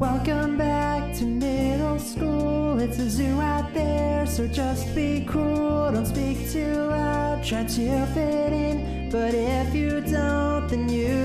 Welcome back to middle school. It's a zoo out there, so just be cool. Don't speak too loud, try to fit in. But if you don't, then you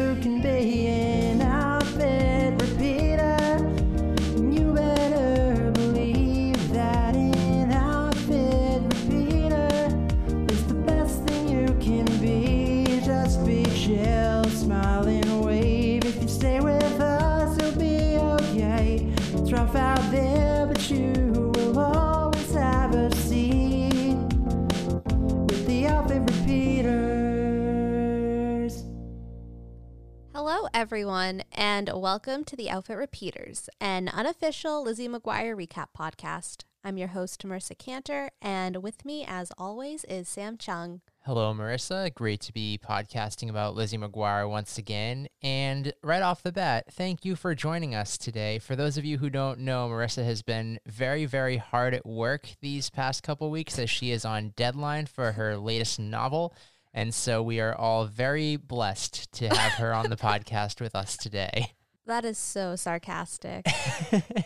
everyone, and welcome to the Outfit Repeaters, an unofficial Lizzie McGuire recap podcast. I'm your host, Marisa Kanter, and with me, as always, is Sam Chung. Hello, Marisa. Great to be podcasting about Lizzie McGuire once again. And right off the bat, thank you for joining us today. For those of you who don't know, Marisa has been very, very hard at work these past couple weeks as she is on deadline for her latest novel. And so we are all very blessed to have her on the podcast with us today. That is so sarcastic.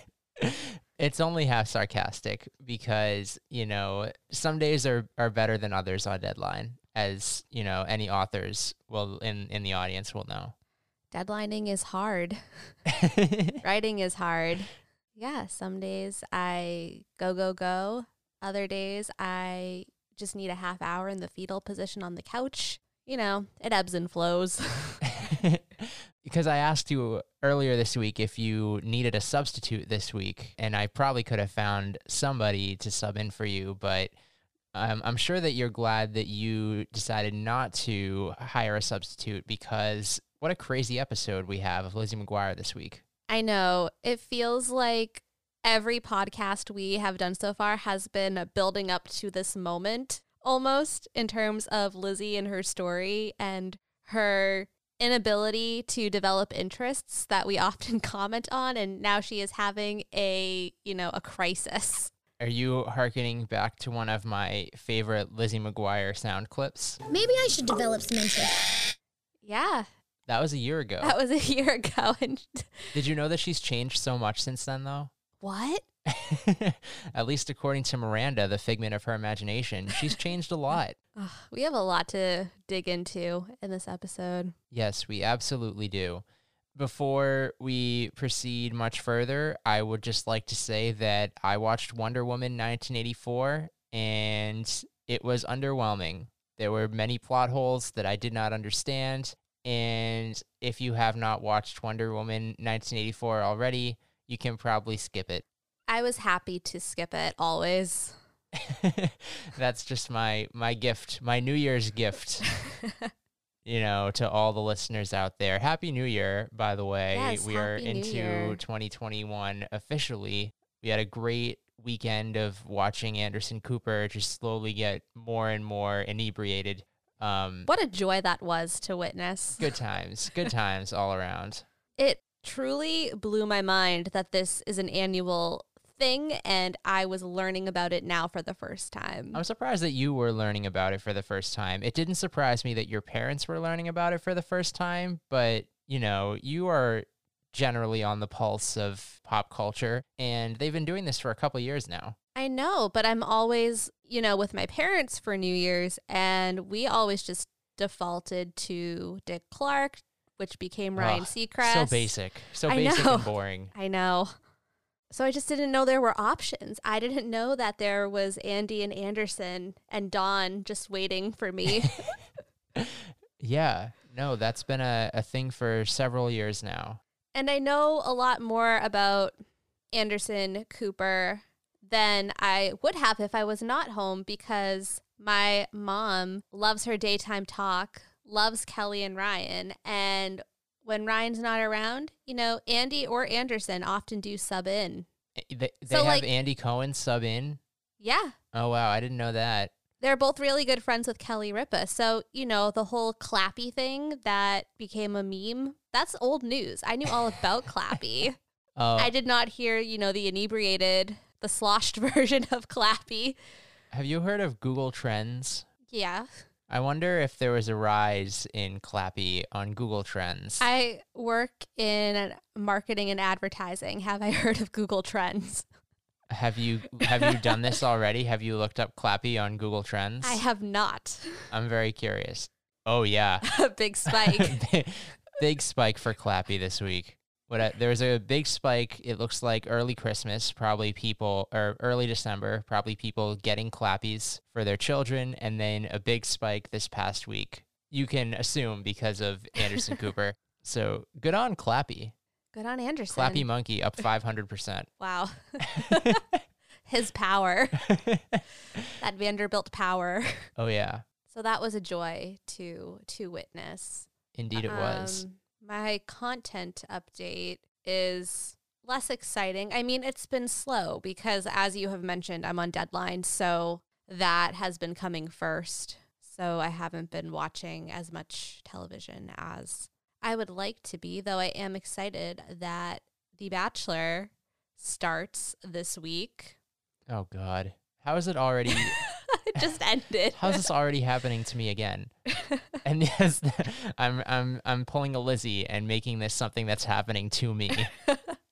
it's only half sarcastic because, you know, some days are, are better than others on deadline, as, you know, any authors will in, in the audience will know. Deadlining is hard, writing is hard. Yeah, some days I go, go, go. Other days I just need a half hour in the fetal position on the couch. You know, it ebbs and flows. because I asked you earlier this week if you needed a substitute this week, and I probably could have found somebody to sub in for you, but um, I'm sure that you're glad that you decided not to hire a substitute because what a crazy episode we have of Lizzie McGuire this week. I know. It feels like every podcast we have done so far has been building up to this moment almost in terms of Lizzie and her story and her inability to develop interests that we often comment on and now she is having a, you know, a crisis. Are you hearkening back to one of my favorite Lizzie McGuire sound clips? Maybe I should develop some interest. Yeah, That was a year ago. that was a year ago and Did you know that she's changed so much since then, though? What? At least according to Miranda, the figment of her imagination, she's changed a lot. Ugh, we have a lot to dig into in this episode. Yes, we absolutely do. Before we proceed much further, I would just like to say that I watched Wonder Woman 1984 and it was underwhelming. There were many plot holes that I did not understand. And if you have not watched Wonder Woman 1984 already, you can probably skip it. I was happy to skip it always. That's just my my gift, my New Year's gift. you know, to all the listeners out there. Happy New Year, by the way. Yes, we are into Year. 2021 officially. We had a great weekend of watching Anderson Cooper just slowly get more and more inebriated. Um, What a joy that was to witness. good times, good times all around. It truly blew my mind that this is an annual thing and I was learning about it now for the first time. I'm surprised that you were learning about it for the first time. It didn't surprise me that your parents were learning about it for the first time, but you know, you are generally on the pulse of pop culture and they've been doing this for a couple years now. I know, but I'm always, you know, with my parents for New Year's and we always just defaulted to Dick Clark, which became Ryan Ugh, Seacrest. So basic. So I basic know. and boring. I know. So I just didn't know there were options. I didn't know that there was Andy and Anderson and Don just waiting for me. Yeah. No, that's been a, a thing for several years now. and I know a lot more about Anderson Cooper than I would have if I was not home because my mom loves her daytime talk, loves Kelly and Ryan, and when Ryan's not around, you know, Andy or Anderson often do sub in. Eh, They, they So, have like- Andy Cohen sub in. Yeah. Oh wow, I didn't know that. They're both really good friends with Kelly Ripa. So, you know, the whole Clappy thing that became a meme, that's old news. I knew all about Clappy. Oh, I did not hear, you know, the inebriated, the sloshed version of Clappy. have you heard of Google Trends? Yeah. I wonder if there was a rise in Clappy on Google Trends. I work in marketing and advertising. Have I heard of Google Trends? have you have you done this already? Have you looked up Clappy on Google Trends? I have not. I'm very curious. Oh yeah. A big spike. big, big spike for Clappy this week. What I, there was a big spike. It looks like early Christmas, probably people or early December, probably people getting Clappies for their children, and then a big spike this past week. You can assume because of Anderson Cooper. So good on Clappy. Good on Anderson. Clappy Monkey up 500%. Wow. His power. that Vanderbilt power. Oh yeah, So that was a joy to to witness. indeed it was. Um, My content update is less exciting. I mean, it's been slow because, as you have mentioned, I'm on deadline. So that has been coming first. So I haven't been watching as much television as I would like to be, though I am excited that The Bachelor starts this week. Oh God, how is it already? it just ended. How's this already happening to me again? And yes, I'm I'm I'm pulling a Lizzie and making this something that's happening to me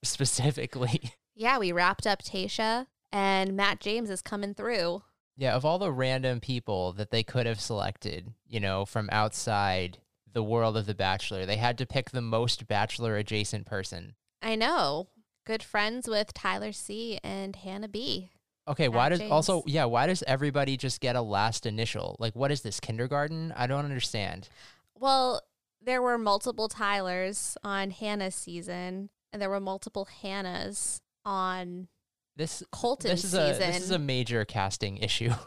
specifically. yeah, we wrapped up Tayshia, and Matt James is coming through. Yeah, of all the random people that they could have selected, you know, from outside the world of The Bachelor, they had to pick the most Bachelor adjacent person. I know. Good friends with Tyler C and Hannah B. Okay, why does also yeah, why does everybody just get a last initial? Like what is this kindergarten? I don't understand. Well, there were multiple Tylers on Hannah's season, and there were multiple Hannahs on This Colton's this is a season. this is a major casting issue.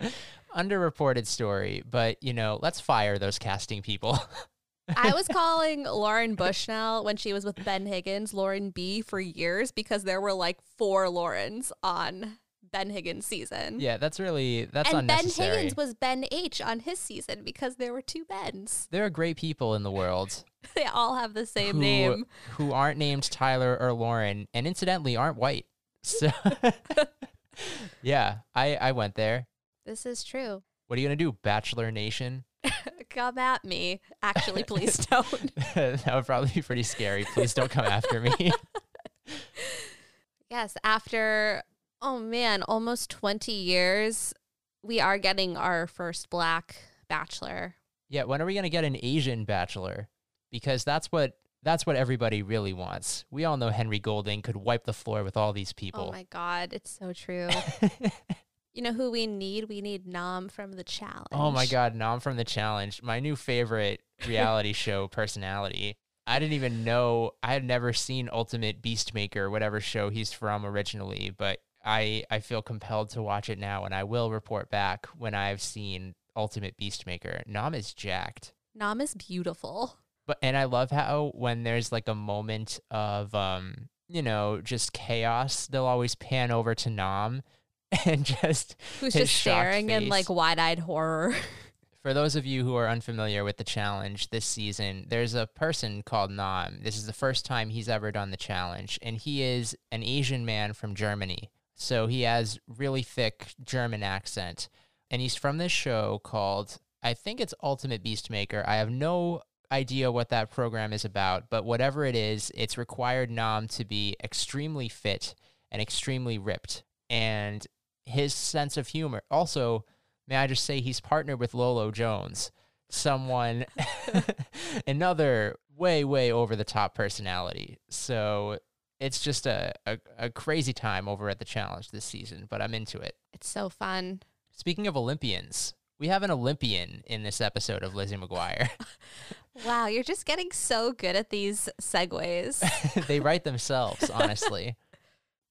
Underreported story, but you know, let's fire those casting people. I was calling Lauren Bushnell when she was with Ben Higgins, Lauren B for years because there were like four Laurens on Ben Higgins' season. yeah, that's really that's and Ben. Higgins was Ben H on his season because there were two Bens. there are great people in the world They all have the same who, name. who aren't named Tyler or Lauren, and incidentally aren't white. So, yeah, I I went there. This is true. What are you gonna do, Bachelor Nation? Come at me. Actually, please don't. that would probably be pretty scary. Please don't come after me. Yes, after, oh man, almost 20 years, we are getting our first black bachelor. yeah, when are we gonna get an Asian Bachelor? Because that's what that's what everybody really wants. We all know Henry Golding could wipe the floor with all these people. Oh my God, it's so true. You know who we need? We need Nam from the challenge. Oh my God, Nam from the challenge, my new favorite reality show personality. I didn't even know I had never seen Ultimate Beastmaker, whatever show he's from originally, but I I feel compelled to watch it now, and I will report back when I've seen Ultimate Beastmaker. Nam is jacked, Nam is beautiful. but and I love how when there's like a moment of um you know just chaos, they'll always pan over to Nam and just Who's just staring in like wide eyed horror. For those of you who are unfamiliar with the challenge this season, there's a person called Nam. This is the first time he's ever done the challenge, and he is an Asian man from Germany. So he has really thick German accent, and he's from this show called I think it's Ultimate Beastmaker. I have no idea what that program is about, but whatever it is, it's required Nam to be extremely fit and extremely ripped. And his sense of humor also may I just say he's partnered with Lolo Jones, someone, another way, way over the top personality. So it's just a, a, a crazy time over at the challenge this season, but I'm into it. It's so fun. Speaking of Olympians, we have an Olympian in this episode of Lizzie McGuire. Wow, you're just getting so good at these segues. they write themselves, honestly.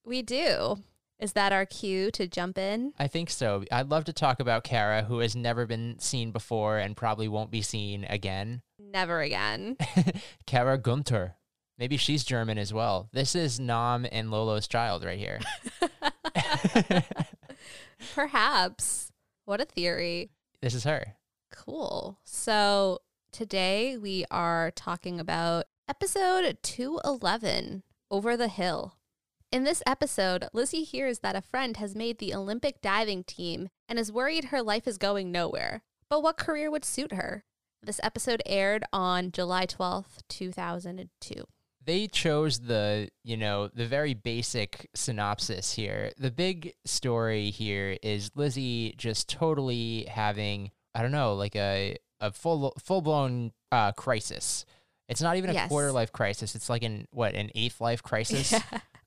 we do. Is that our cue to jump in? I think so. I'd love to talk about Kara, who has never been seen before and probably won't be seen again. Never again. Kara Gunther. Maybe she's German as well. This is Nam and Lolo's child right here. Perhaps. What a theory. this is her. Cool. So today we are talking about episode 211 Over the Hill. In this episode, Lizzie hears that a friend has made the Olympic diving team and is worried her life is going nowhere. But what career would suit her? This episode aired on July 12th, 2002. they chose the you know the very basic synopsis here the big story here is lizzie just totally having i don't know like a a full full blown uh crisis it's not even a Yes. quarter life crisis it's like an what an eighth life crisis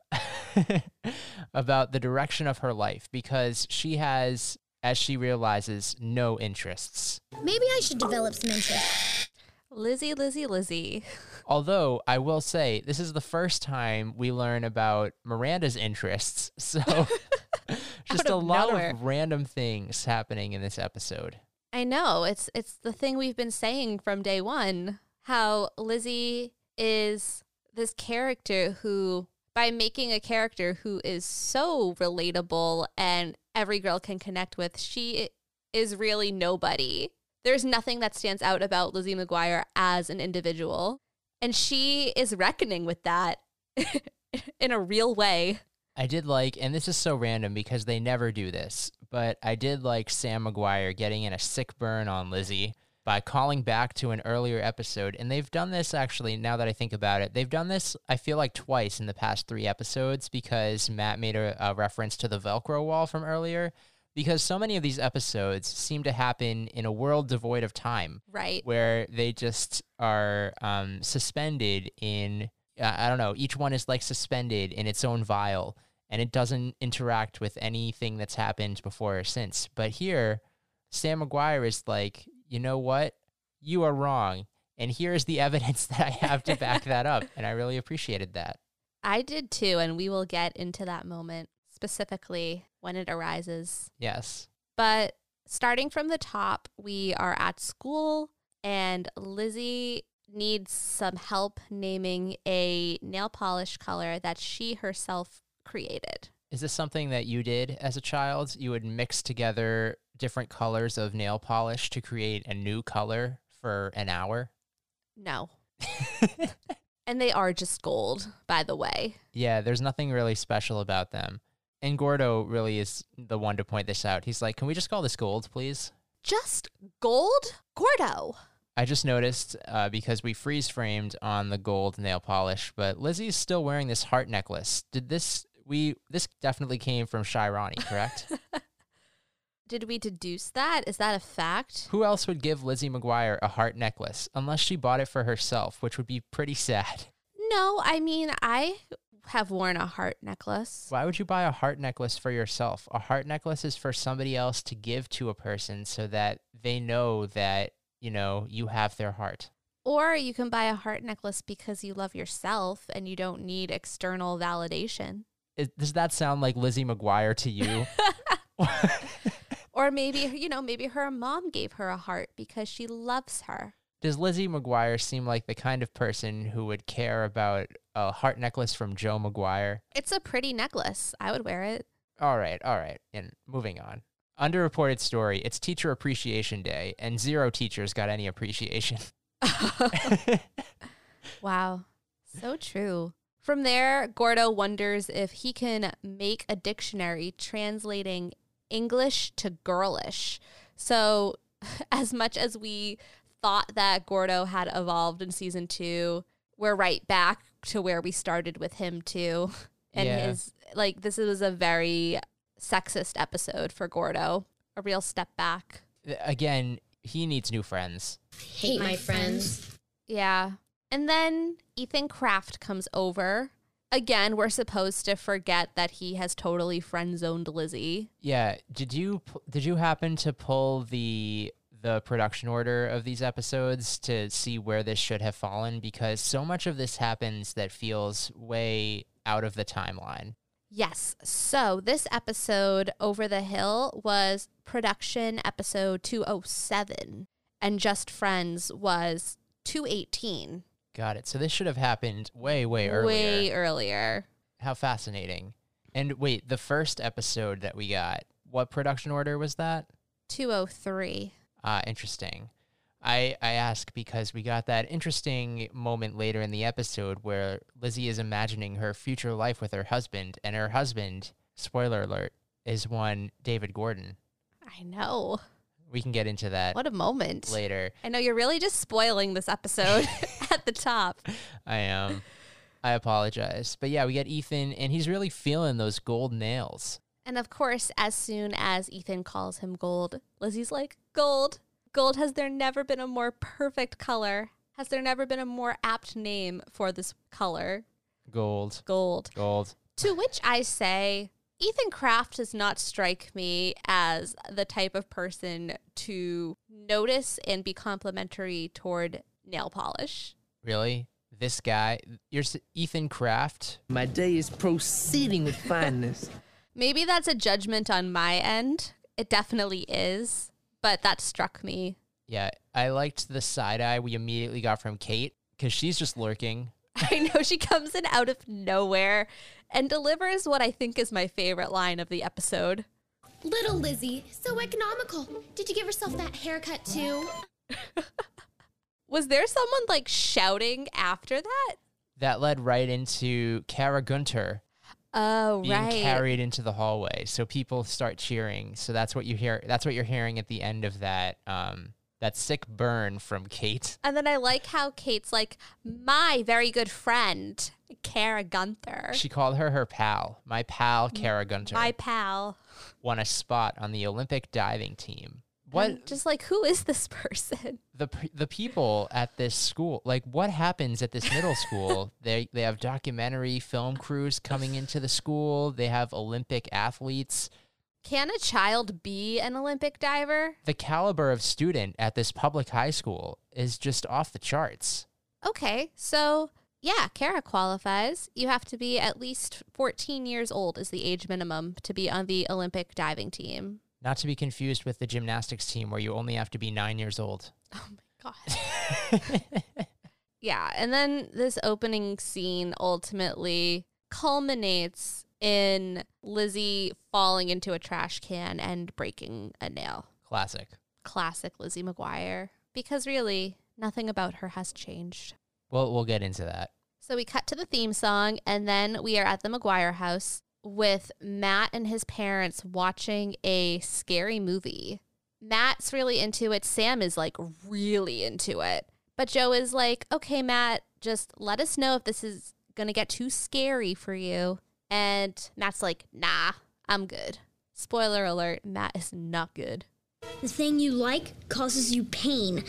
about the direction of her life because she has as she realizes no interests Maybe I should develop some interest. Lizzie, Lizzie, Lizzie. Although I will say this is the first time we learn about Miranda's interests, so just a of lot nowhere. of random things happening in this episode. I know it's it's the thing we've been saying from day one. How Lizzie is this character who, by making a character who is so relatable and every girl can connect with, she is really nobody. There's nothing that stands out about Lizzie McGuire as an individual, and she is reckoning with that in a real way. I did like, and this is so random because they never do this, but I did like Sam McGuire getting in a sick burn on Lizzie by calling back to an earlier episode. And they've done this actually, now that I think about it, they've done this, I feel like, twice in the past three episodes because Matt made a, a reference to the Velcro wall from earlier. Because so many of these episodes seem to happen in a world devoid of time Right. where they just are um, suspended in uh, I don't know each one is like suspended in its own vial and it doesn't interact with anything that's happened before or since but here Sam McGuire is like you know what? You are wrong. And here's the evidence that I have to back that up. And I really appreciated that. I did too, and we will get into that moment specifically when it arises. yes. But starting from the top, we are at school, and Lizzie needs some help naming a nail polish color that she herself created. is this something that you did as a child? You would mix together different colors of nail polish to create a new color for an hour No. and they are just gold, by the way. Yeah, there's nothing really special about them. And Gordo really is the one to point this out. He's like, "Can we just call this gold, please?" Just gold? Gordo. I just noticed uh, because we freeze framed on the gold nail polish, but Lizzie's still wearing this heart necklace. Did this we this definitely came from Shirani, correct? Did we deduce that? Is that a fact? Who else would give Lizzie McGuire a heart necklace unless she bought it for herself, which would be pretty sad. No, I mean, I have worn a heart necklace. Why would you buy a heart necklace for yourself? A heart necklace is for somebody else to give to a person so that they know that, you know, you have their heart. Or you can buy a heart necklace because you love yourself and you don't need external validation. Does that sound like Lizzie McGuire to you? Or maybe, you know, maybe her mom gave her a heart because she loves her. Does Lizzie McGuire seem like the kind of person who would care about a heart necklace from Jo McGuire? It's a pretty necklace. I would wear it. All right, all right. And moving on. Underreported story. It's Teacher Appreciation Day, and zero teachers got any appreciation. Wow. So true. From there, Gordo wonders if he can make a dictionary translating English to girlish. So, as much as we thought that Gordo had evolved in season two, we're right back to where we started with him, too. And Yeah. his, like, this was a very sexist episode for Gordo, a real step back. Again, he needs new friends. Hate my friends. Yeah. And then Ethan Kraft comes over. Again, we're supposed to forget that he has totally friend zoned Lizzie. Yeah, did you did you happen to pull the the production order of these episodes to see where this should have fallen because so much of this happens that feels way out of the timeline. Yes. So this episode, Over the Hill, was production episode 207, and Just Friends was 218. Got it. So this should have happened way way earlier. Way earlier. How fascinating. And wait, the first episode that we got, what production order was that? 203. Ah, interesting. I, I ask because we got that interesting moment later in the episode where Lizzie is imagining her future life with her husband, and her husband, spoiler alert, is one David Gordon. I know. We can get into that What a moment. later. I know you're really just spoiling this episode at the top. I am. I apologize. But yeah, we get Ethan, and he's really feeling those gold nails. And of course, as soon as Ethan calls him gold, Lizzie's like, Gold. Gold, has there never been a more perfect color? Has there never been a more apt name for this color? Gold. Gold. Gold. To which I say, Ethan Kraft does not strike me as the type of person to notice and be complimentary toward nail polish. Really? This guy, you're Ethan Kraft. My day is proceeding with fineness. Maybe that's a judgment on my end. It definitely is, but that struck me. Yeah, I liked the side eye we immediately got from Kate because she's just lurking. I know she comes in out of nowhere and delivers what I think is my favorite line of the episode. Little Lizzie, so economical. Did you give yourself that haircut too? Was there someone like shouting after that? That led right into Kara Gunther Oh, being right. carried into the hallway. So people start cheering. So that's what you hear. That's what you're hearing at the end of that. Um, that sick burn from Kate. And then I like how Kate's like, my very good friend, Kara Gunther. She called her her pal. My pal, mm. Kara Gunther. my pal. won a spot on the Olympic diving team. What I'm just like, who is this person? the the people at this school like what happens at this middle school they they have documentary film crews coming into the school they have olympic athletes Can a child be an Olympic diver? the caliber of student at this public high school is just off the charts Okay, so yeah, Kara qualifies. You have to be at least 14 years old is the age minimum to be on the Olympic diving team. not to be confused with the gymnastics team where you only have to be nine years old Oh my god. yeah, and then this opening scene ultimately culminates in Lizzie falling into a trash can and breaking a nail. classic Classic Lizzie McGuire. Because really, nothing about her has changed. well we'll get into that So we cut to the theme song, and then we are at the McGuire house with Matt and his parents watching a scary movie. Matt's really into it. Sam is like really into it. But Jo is like, okay, Matt, just let us know if this is going to get too scary for you. And Matt's like, nah, I'm good. Spoiler alert, Matt is not good. The thing you like causes you pain.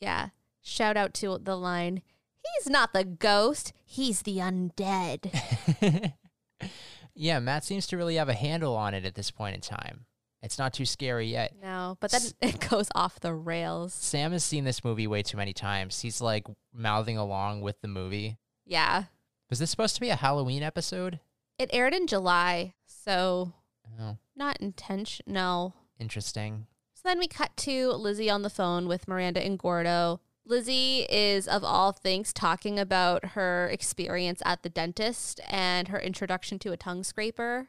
Yeah. Shout out to the line, he's not the ghost, he's the undead. yeah matt seems to really have a handle on it at this point in time it's not too scary yet No, but then it goes off the rails. Sam has seen this movie way too many times. He's like mouthing along with the movie. Yeah. Was this supposed to be a Halloween episode? It aired in July, so Oh, not intentional. interesting. So then we cut to Lizzie on the phone with Miranda and Gordo. Lizzie is, of all things, talking about her experience at the dentist and her introduction to a tongue scraper.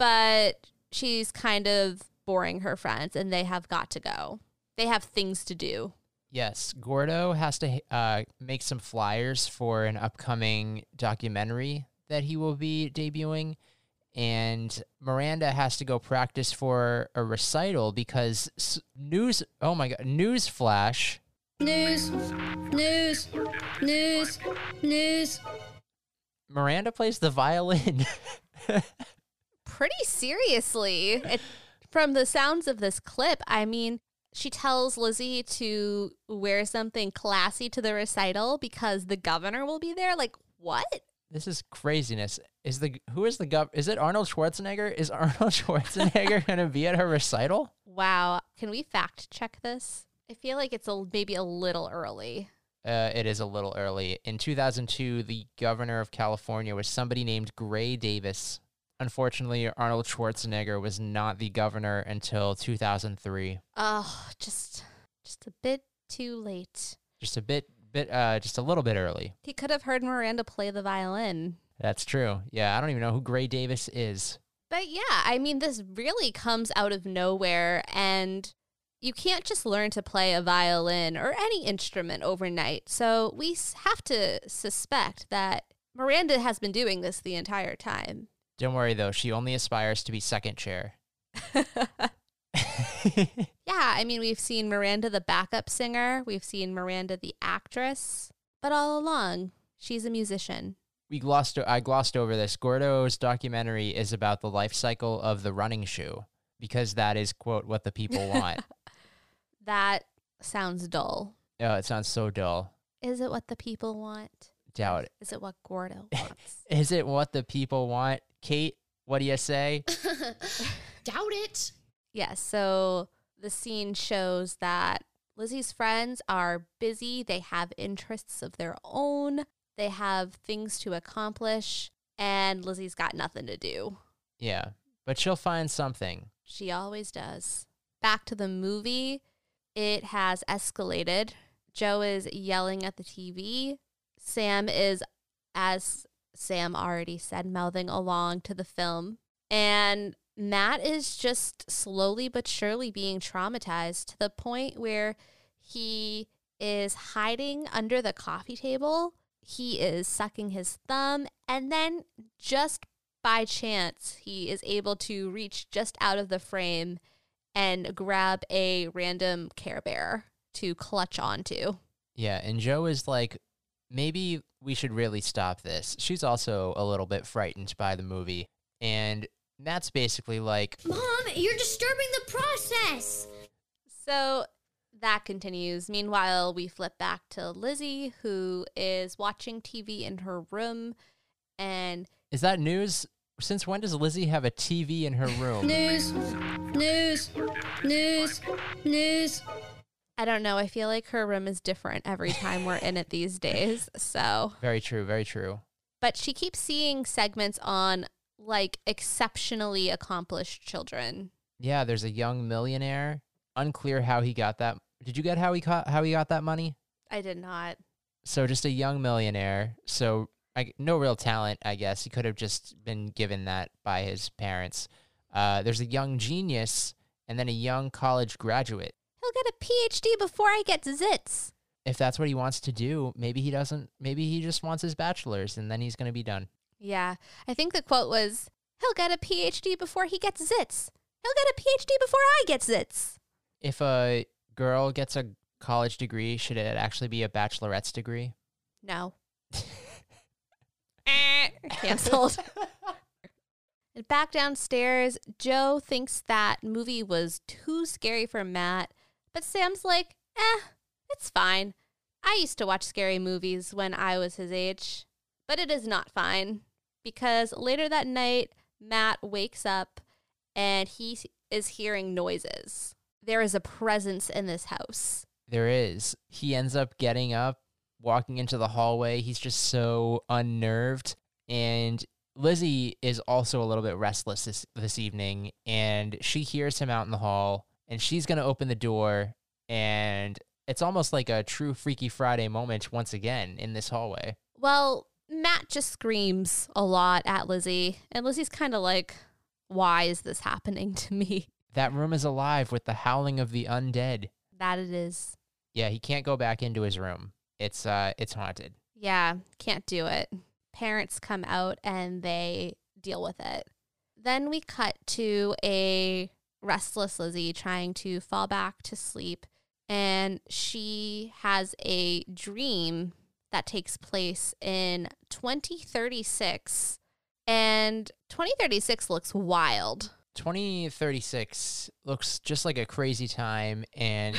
But she's kind of boring her friends, and they have got to go. They have things to do. Yes, Gordo has to uh, make some flyers for an upcoming documentary that he will be debuting. And Miranda has to go practice for a recital because news, oh my God, news flash. News, news, news, news. Miranda plays the violin. pretty seriously. It, from the sounds of this clip, I mean, she tells Lizzie to wear something classy to the recital because the governor will be there. Like, what? This is craziness. Is the who is the gov? Is it Arnold Schwarzenegger? Is Arnold Schwarzenegger going to be at her recital? Wow. Can we fact check this? I feel like it's a, maybe a little early. Uh, it is a little early. In 2002, the governor of California was somebody named Gray Davis. Unfortunately, Arnold Schwarzenegger was not the governor until 2003. Oh, just just a bit too late. Just a bit, bit, uh, just a little bit early. He could have heard Miranda play the violin. That's true. Yeah, I don't even know who Gray Davis is. But yeah, I mean, this really comes out of nowhere. And you can't just learn to play a violin or any instrument overnight. So we have to suspect that Miranda has been doing this the entire time. Don't worry though, she only aspires to be second chair. Yeah, I mean, we've seen Miranda the backup singer, we've seen Miranda the actress, but all along, she's a musician. we glossed o- I glossed over this. Gordo's documentary is about the life cycle of the running shoe because that is quote what the people want. That sounds dull. oh, it sounds so dull. Is it what the people want? Doubt it. Is it what Gordo wants? Is it what the people want? Kate, what do you say? Doubt it. Yes, so the scene shows that Lizzie's friends are busy, they have interests of their own, they have things to accomplish, and Lizzie's got nothing to do. Yeah, but she'll find something. She always does. Back to the movie, it has escalated. Jo is yelling at the TV. Sam is, as Sam already said, mouthing along to the film. And Matt is just slowly but surely being traumatized to the point where he is hiding under the coffee table. He is sucking his thumb. And then, just by chance, he is able to reach just out of the frame and grab a random Care Bear to clutch onto. Yeah, and Jo is like, maybe we should really stop this. She's also a little bit frightened by the movie. And Matt's basically like, Mom, you're disturbing the process. So that continues. Meanwhile, we flip back to Lizzie, who is watching TV in her room. And is that news? Since when does Lizzie have a TV in her room? News, news, news, news. I don't know, I feel like her room is different every time we're in it these days. So, very true, very true. but she keeps seeing segments on like exceptionally accomplished children. Yeah, there's a young millionaire. Unclear how he got that. Did you get how he got how he got that money? I did not. So just a young millionaire. So I, no real talent, I guess. He could have just been given that by his parents. Uh, there's a young genius and then a young college graduate. He'll get a PhD before I get zits. If that's what he wants to do, maybe he doesn't. Maybe he just wants his bachelor's and then he's going to be done. Yeah, I think the quote was, "He'll get a PhD before he gets zits. He'll get a PhD before I get zits." If a girl gets a college degree, should it actually be a bachelorette's degree? No. Eh, Cancelled. and back downstairs, Jo thinks that movie was too scary for Matt, but Sam's like, "Eh, it's fine. I used to watch scary movies when I was his age, but it is not fine because later that night, Matt wakes up and he is hearing noises. There is a presence in this house. There is. He ends up getting up, walking into the hallway. He's just so unnerved. And Lizzie is also a little bit restless this, this evening. And she hears him out in the hall and she's going to open the door. And it's almost like a true Freaky Friday moment once again in this hallway. Well, Matt just screams a lot at Lizzie, and Lizzie's kind of like, why is this happening to me? That room is alive with the howling of the undead. That it is. Yeah, he can't go back into his room. It's uh it's haunted. Yeah, can't do it. Parents come out and they deal with it. Then we cut to a restless Lizzie trying to fall back to sleep, and she has a dream that takes place in 2036. And 2036 looks wild. 2036 looks just like a crazy time and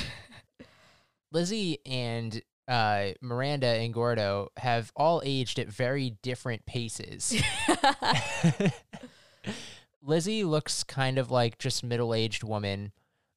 Lizzie and uh, Miranda and Gordo have all aged at very different paces. Lizzie looks kind of like just middle-aged woman.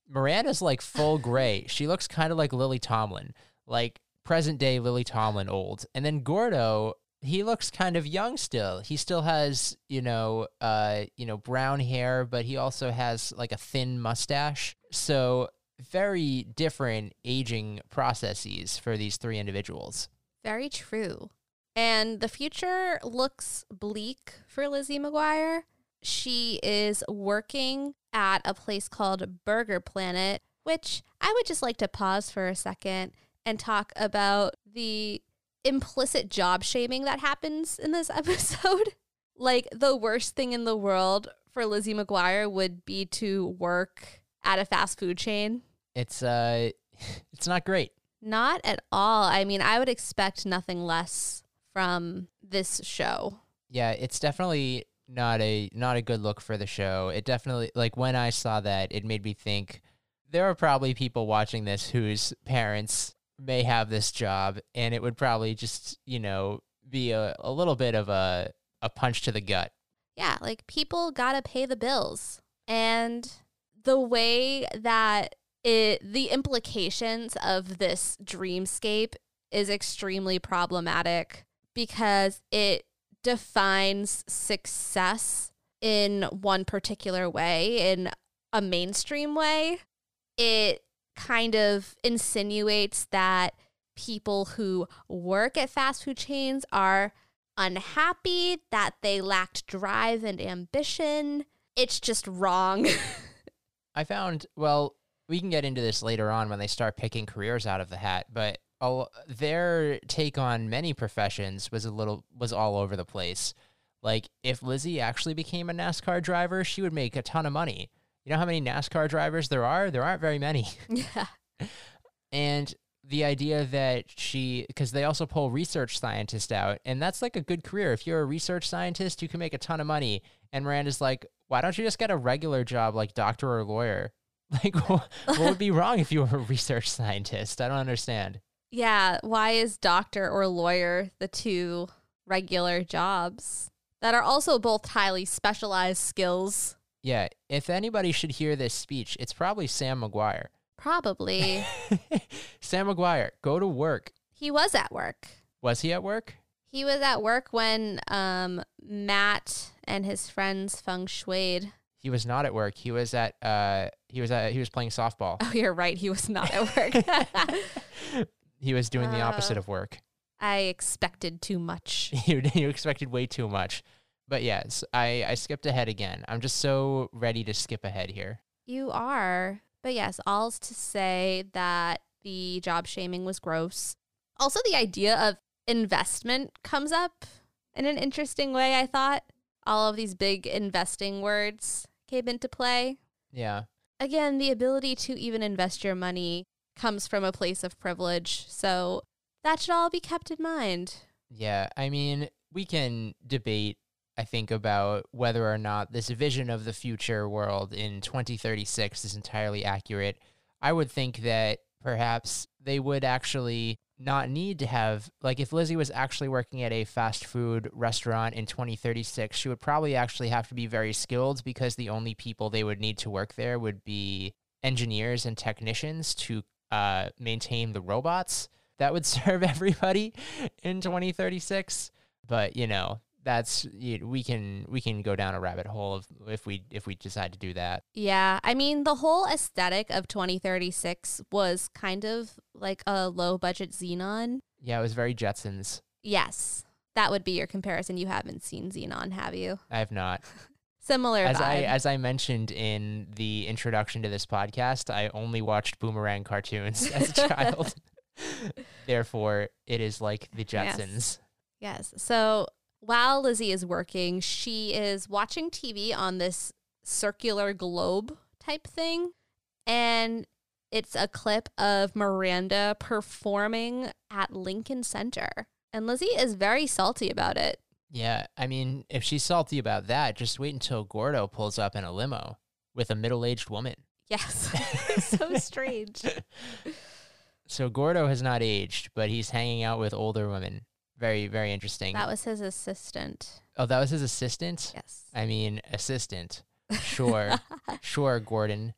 Miranda's like full gray. She looks kind of like Lily Tomlin, like present day Lily Tomlin old. And then Gordo, he looks kind of young still. He still has, you know, uh, you know, brown hair, but he also has like a thin mustache. So very different aging processes for these three individuals. Very true. And the future looks bleak for Lizzie McGuire. She is working at a place called Burger Planet, which I would just like to pause for a second and talk about the implicit job shaming that happens in this episode. like the worst thing in the world for Lizzie McGuire would be to work at a fast food chain. It's uh it's not great. Not at all. I mean, I would expect nothing less from this show. Yeah, it's definitely not a not a good look for the show. It definitely like when I saw that, it made me think there are probably people watching this whose parents may have this job and it would probably just, you know, be a, a little bit of a a punch to the gut. Yeah, like people got to pay the bills. And the way that it the implications of this dreamscape is extremely problematic because it defines success in one particular way in a mainstream way it kind of insinuates that people who work at fast food chains are unhappy that they lacked drive and ambition it's just wrong I found well, we can get into this later on when they start picking careers out of the hat, but a- their take on many professions was a little was all over the place. Like if Lizzie actually became a NASCAR driver, she would make a ton of money. You know how many NASCAR drivers there are? There aren't very many. yeah And the idea that she, because they also pull research scientists out, and that's like a good career. If you're a research scientist, you can make a ton of money. And Miranda's like, why don't you just get a regular job like doctor or lawyer? Like, wh- what would be wrong if you were a research scientist? I don't understand. Yeah, why is doctor or lawyer the two regular jobs that are also both highly specialized skills? Yeah, if anybody should hear this speech, it's probably Sam McGuire. Probably. Sam McGuire, go to work. he was at work. Was he at work? He was at work when um, Matt and his friends feng shuied. He was not at work. He was at uh he was at he was playing softball. Oh, you're right. He was not at work. he was doing the opposite Uh. of work. I expected too much. you, you expected way too much. But yes, I, I skipped ahead again. I'm just so ready to skip ahead here. You are. But yes, all's to say that the job shaming was gross. Also, the idea of investment comes up in an interesting way, I thought. All of these big investing words came into play. Yeah. Again, the ability to even invest your money comes from a place of privilege. So that should all be kept in mind. Yeah. I mean, we can debate, I think, about whether or not this vision of the future world in 2036 is entirely accurate. I would think that perhaps they would actually not need to have like if Lizzie was actually working at a fast food restaurant in 2036 she would probably actually have to be very skilled because the only people they would need to work there would be engineers and technicians to uh, maintain the robots that would serve everybody in 2036 but you know that's you, we can we can go down a rabbit hole of if we if we decide to do that Yeah, I mean, the whole aesthetic of 2036 was kind of like a low budget Zenon. yeah it was very jetsons Yes, that would be your comparison. You haven't seen Zenon, have you? i have not Similar as I as I mentioned in the introduction to this podcast, I only watched boomerang cartoons as a child. Therefore, it is like the Yes. Jetsons. yes. So while Lizzie is working, she is watching TV on this circular globe type thing. And it's a clip of Miranda performing at Lincoln Center. And Lizzie is very salty about it. Yeah, I mean, if she's salty about that, just wait until Gordo pulls up in a limo with a middle-aged woman. Yes. so strange. So Gordo has not aged, but he's hanging out with older women. Very, very interesting. That was his assistant. oh, that was his assistant. Yes. I mean, assistant. Sure. sure, Gordon.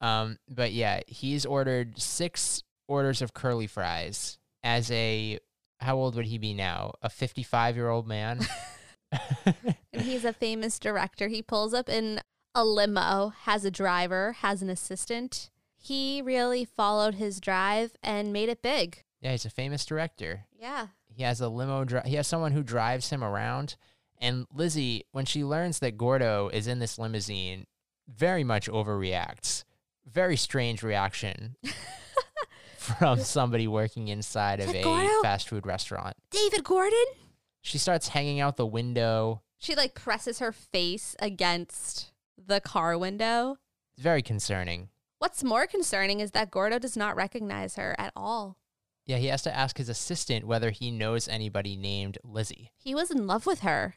Um, but yeah, he's ordered six orders of curly fries as a how old would he be now? A fifty-five year old man. and he's a famous director. He pulls up in a limo, has a driver, has an assistant. He really followed his drive and made it big. yeah, he's a famous director. Yeah. He has a limo. Dri- he has someone who drives him around. And Lizzie, when she learns that Gordo is in this limousine, very much overreacts. very strange reaction from somebody working inside of a Gordo? fast food restaurant. David Gordon? She starts hanging out the window. She like presses her face against the car window. It's very concerning. What's more concerning is that Gordo does not recognize her at all. Yeah, he has to ask his assistant whether he knows anybody named Lizzie. He was in love with her.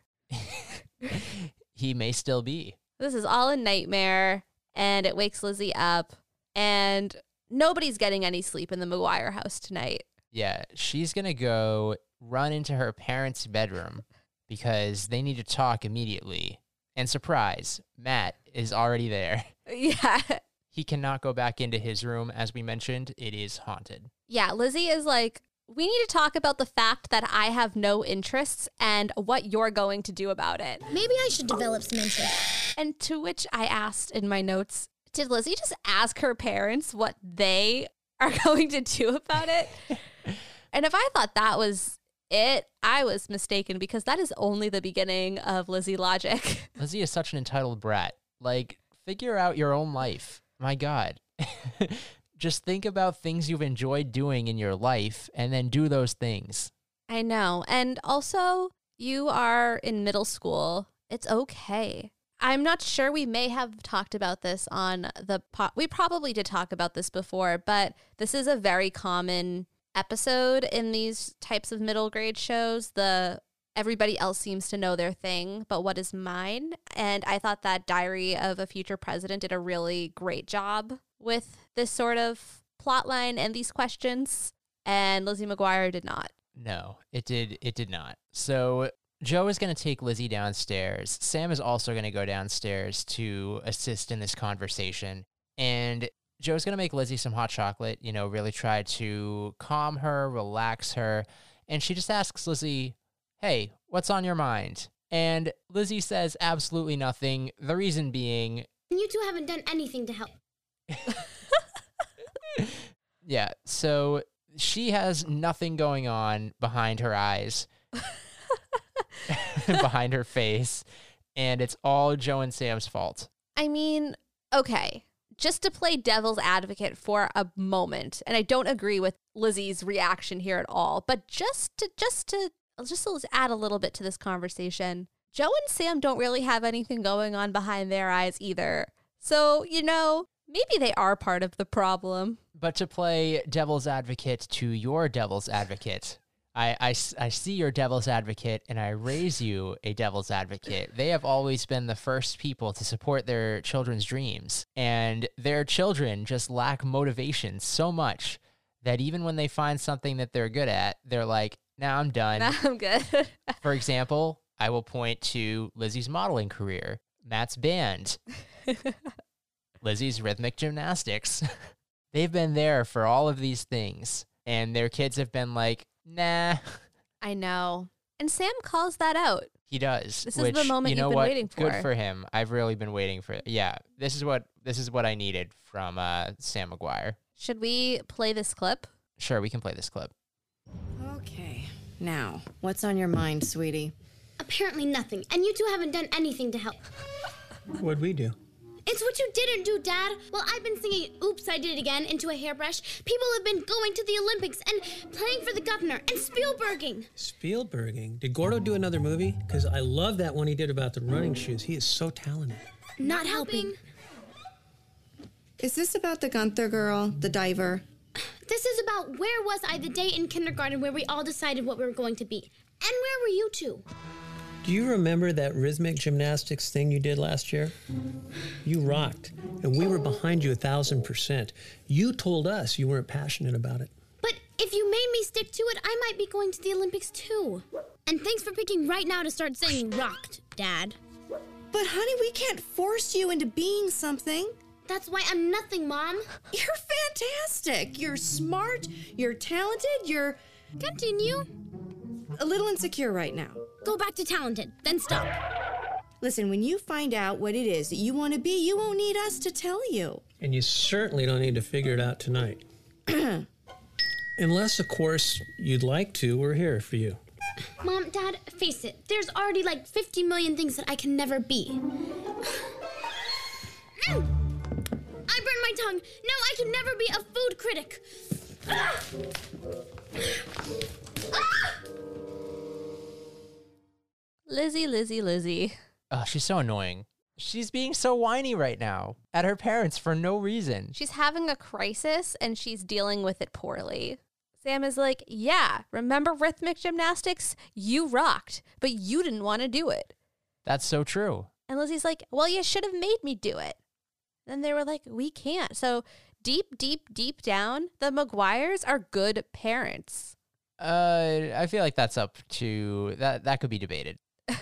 he may still be. This is all a nightmare, and it wakes Lizzie up, and nobody's getting any sleep in the McGuire house tonight. Yeah, she's going to go run into her parents' bedroom because they need to talk immediately. And surprise, Matt is already there. Yeah. He cannot go back into his room. As we mentioned, it is haunted. Yeah, Lizzie is like, we need to talk about the fact that I have no interests and what you're going to do about it. Maybe I should develop some interests. And to which I asked in my notes, did Lizzie just ask her parents what they are going to do about it? and if I thought that was it, I was mistaken because that is only the beginning of Lizzie logic. Lizzie is such an entitled brat. Like, figure out your own life. My God. Just think about things you've enjoyed doing in your life and then do those things. I know. And also, you are in middle school. It's okay. I'm not sure we may have talked about this on the po- we probably did talk about this before, but this is a very common episode in these types of middle grade shows. The everybody else seems to know their thing, but what is mine? And I thought that Diary of a Future President did a really great job with this sort of plot line and these questions, and Lizzie McGuire did not. No, it did it did not. So Jo is going to take Lizzie downstairs. Sam is also going to go downstairs to assist in this conversation. And Jo's going to make Lizzie some hot chocolate, you know, really try to calm her, relax her. And she just asks Lizzie, "Hey, what's on your mind?" And Lizzie says absolutely nothing. The reason being, you two haven't done anything to help. yeah, so she has nothing going on behind her eyes. behind her face, and it's all Jo and Sam's fault. I mean, okay, just to play devil's advocate for a moment, and I don't agree with Lizzie's reaction here at all, but just to just to just to add a little bit to this conversation, Jo and Sam don't really have anything going on behind their eyes either. So, you know, maybe they are part of the problem. But to play devil's advocate to your devil's advocate, I I see your devil's advocate and I raise you a devil's advocate. They have always been the first people to support their children's dreams, and their children just lack motivation so much that even when they find something that they're good at, they're like, now I'm done. I'm good. For example, I will point to Lizzie's modeling career, Matt's band, Lizzie's rhythmic gymnastics. They've been there for all of these things, and their kids have been like, nah. I know. And Sam calls that out. He does. This is the moment you know you've been what? waiting for. Good for. for him. I've really been waiting for. Yeah, this is what this is what I needed from uh, Sam McGuire. Should we play this clip? Sure, we can play this clip. Okay. Now, what's on your mind, sweetie? Apparently nothing. And you two haven't done anything to help. What'd we do? It's what you didn't do, Dad. Well, I've been singing Oops, I Did It Again into a hairbrush. People have been going to the Olympics and playing for the governor and Spielberging. Spielberging. Did Gordo do another movie? Because I love that one he did about the running shoes. He is so talented. Not helping. Is this about the Gunther girl, the diver? This is about where was I the day in kindergarten where we all decided what we were going to be. And where were you two? Do you remember that rhythmic gymnastics thing you did last year? You rocked, and we were behind you a thousand percent. You told us you weren't passionate about it. But if you made me stick to it, I might be going to the Olympics too. And thanks for picking right now to start saying rocked, Dad. But honey, we can't force you into being something. That's why I'm nothing, Mom. You're fantastic. You're smart. You're talented. You're Continue. a little insecure right now. Go back to talented, then stop. Listen, when you find out what it is that you want to be, you won't need us to tell you. And you certainly don't need to figure it out tonight. Unless, of course, you'd like to, we're here for you. Mom, Dad, face it. There's already like 50 million things that I can never be. Mm. I burned my tongue. Now I can never be a food critic. Ah! Ah! Lizzie, Lizzie, Lizzie. Oh, she's so annoying. She's being so whiny right now at her parents for no reason. She's having a crisis and she's dealing with it poorly. Sam is like, Yeah, remember rhythmic gymnastics? You rocked, but you didn't want to do it. That's so true. And Lizzie's like, Well, you should have made me do it. And they were like, We can't. So deep, deep, deep down, the McGuires are good parents. Uh, I feel like that's up to that. That could be debated.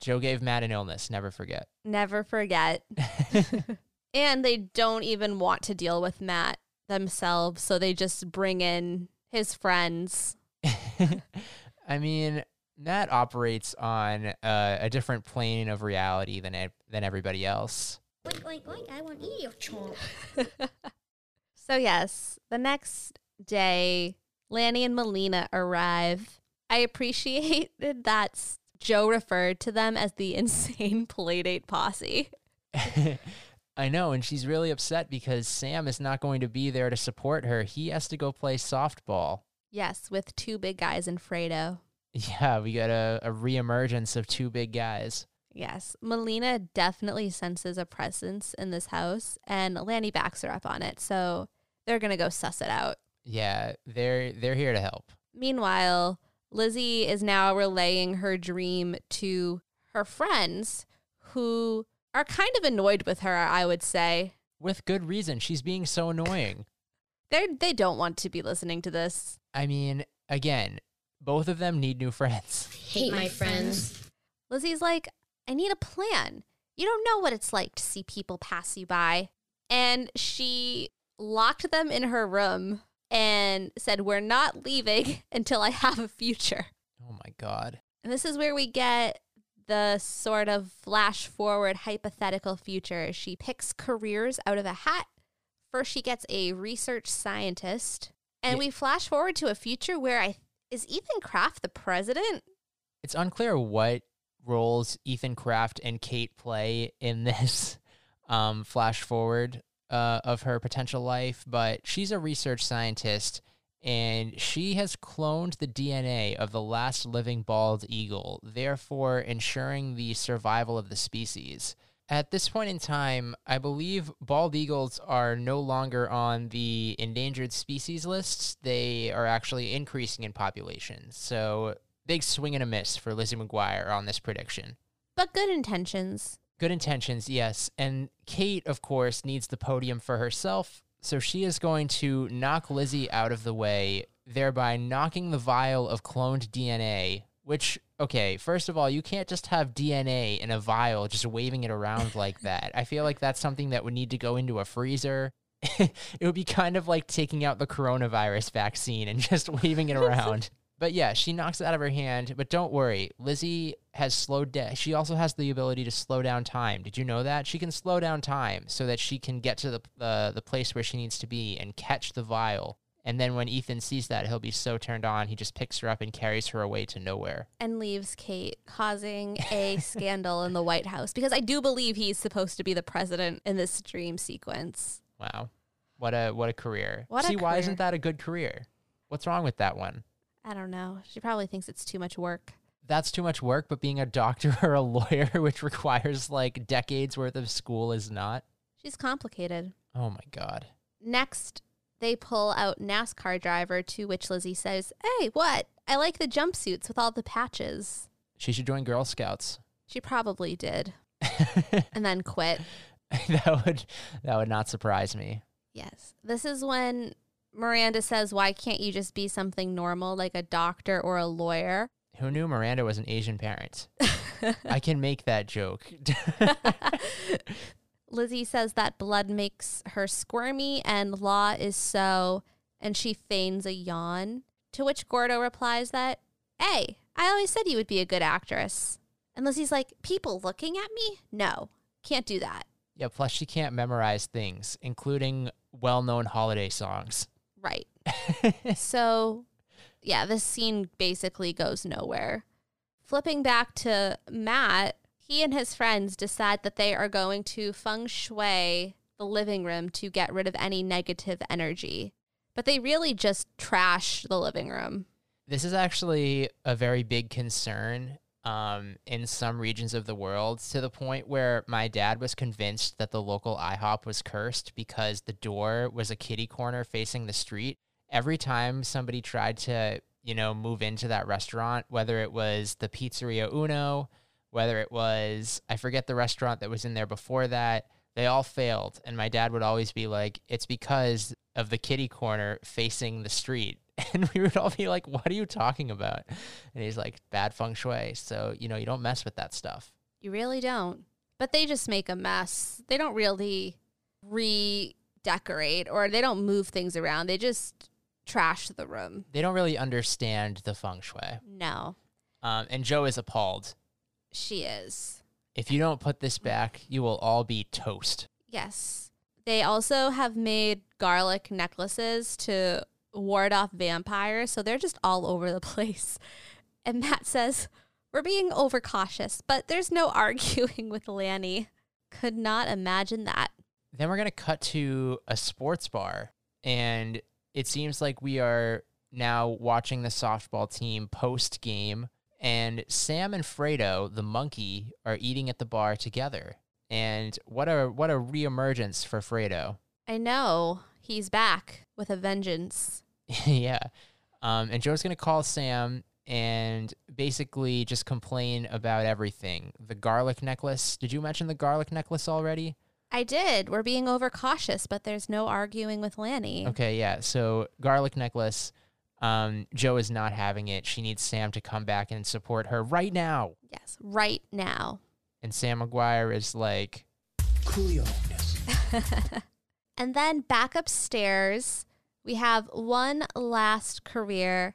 Jo gave Matt an illness. Never forget. Never forget. and they don't even want to deal with Matt themselves, so they just bring in his friends. I mean, Matt operates on uh, a different plane of reality than than everybody else. Oink, oink, oink, I want to eat your chomp. So, yes, the next day, Lanny and Melina arrive. I appreciated that Jo referred to them as the insane playdate posse. I know, and she's really upset because Sam is not going to be there to support her. He has to go play softball. Yes, with two big guys and Fredo. Yeah, we got a, a reemergence of two big guys. Yes, Melina definitely senses a presence in this house, and Lanny backs her up on it. So they're gonna go suss it out. Yeah, they're they're here to help. Meanwhile, Lizzie is now relaying her dream to her friends who are kind of annoyed with her, I would say. With good reason. She's being so annoying. They they don't want to be listening to this. I mean, again, both of them need new friends. Hate my friends. Lizzie's like, "I need a plan. You don't know what it's like to see people pass you by." And she locked them in her room and said, "We're not leaving until I have a future." Oh my god. And this is where we get the sort of flash forward hypothetical future. She picks careers out of a hat. First, she gets a research scientist. And Yeah. we flash forward to a future where I is Ethan Kraft the president? It's unclear what roles Ethan Kraft and Kate play in this um, flash forward uh, of her potential life, but she's a research scientist and she has cloned the DNA of the last living bald eagle, therefore ensuring the survival of the species. At this point in time, I believe bald eagles are no longer on the endangered species lists. They are actually increasing in population. So, big swing and a miss for Lizzie McGuire on this prediction. But good intentions. Good intentions, yes. And Kate, of course, needs the podium for herself. So she is going to knock Lizzie out of the way, thereby knocking the vial of cloned DNA. Which, okay, first of all, you can't just have DNA in a vial just waving it around like that. I feel like that's something that would need to go into a freezer. it would be kind of like taking out the coronavirus vaccine and just waving it around. But yeah, she knocks it out of her hand. But don't worry, Lizzie has slowed down. She also has the ability to slow down time. Did you know that? She can slow down time so that she can get to the uh, the place where she needs to be and catch the vial. And then when Ethan sees that, he'll be so turned on, he just picks her up and carries her away to nowhere. And leaves Kate, causing a scandal in the White House because I do believe he's supposed to be the president in this dream sequence. Wow, what a what a career! What a See, why isn't that a good career? What's wrong with that one? I don't know. She probably thinks it's too much work. That's too much work, but being a doctor or a lawyer, which requires like decades worth of school, is not. She's complicated. Oh my god. Next, they pull out NASCAR driver, to which Lizzie says, Hey, what? I like the jumpsuits with all the patches. She should join Girl Scouts. She probably did. and then quit. that would that would not surprise me. Yes. This is when Miranda says, Why can't you just be something normal like a doctor or a lawyer? Who knew Miranda was an Asian parent? I can make that joke. Lizzie says that blood makes her squirmy and law is so, and she feigns a yawn. To which Gordo replies that, Hey, I always said you would be a good actress. And Lizzie's like, People looking at me? No, can't do that. yeah, plus she can't memorize things, including well-known holiday songs. Right. so, yeah, this scene basically goes nowhere. Flipping back to Matt, he and his friends decide that they are going to feng shui the living room to get rid of any negative energy. But they really just trash the living room. This is actually a very big concern um, in some regions of the world to the point where my dad was convinced that the local IHOP was cursed because the door was a kitty corner facing the street. Every time somebody tried to, you know, move into that restaurant, whether it was the Pizzeria Uno, whether it was, I forget the restaurant that was in there before that, they all failed. And my dad would always be like, it's because of the kitty corner facing the street. And we would all be like, what are you talking about? And he's like, bad feng shui. So, you know, you don't mess with that stuff. You really don't. But they just make a mess. They don't really redecorate or they don't move things around. They just trash the room. They don't really understand the feng shui. No, Um, and Jo is appalled. she is. If you don't put this back, you will all be toast. Yes. They also have made garlic necklaces to ward off vampires, so they're just all over the place. And Matt says, We're being overcautious, but there's no arguing with Lanny. Could not imagine that. Then we're going to cut to a sports bar. And it seems like we are now watching the softball team post game. And Sam and Fredo, the monkey, are eating at the bar together. And what a what a reemergence for Fredo. I know he's back with a vengeance. yeah. Um, and Jo's going to call Sam and basically just complain about everything. The garlic necklace. Did you mention the garlic necklace already? I did. We're being overcautious, but there's no arguing with Lanny. Okay, yeah. So garlic necklace. Um, Jo is not having it. She needs Sam to come back and support her right now. Yes, right now. And Sam McGuire is like, Coolio. Yes. And then back upstairs, we have one last career,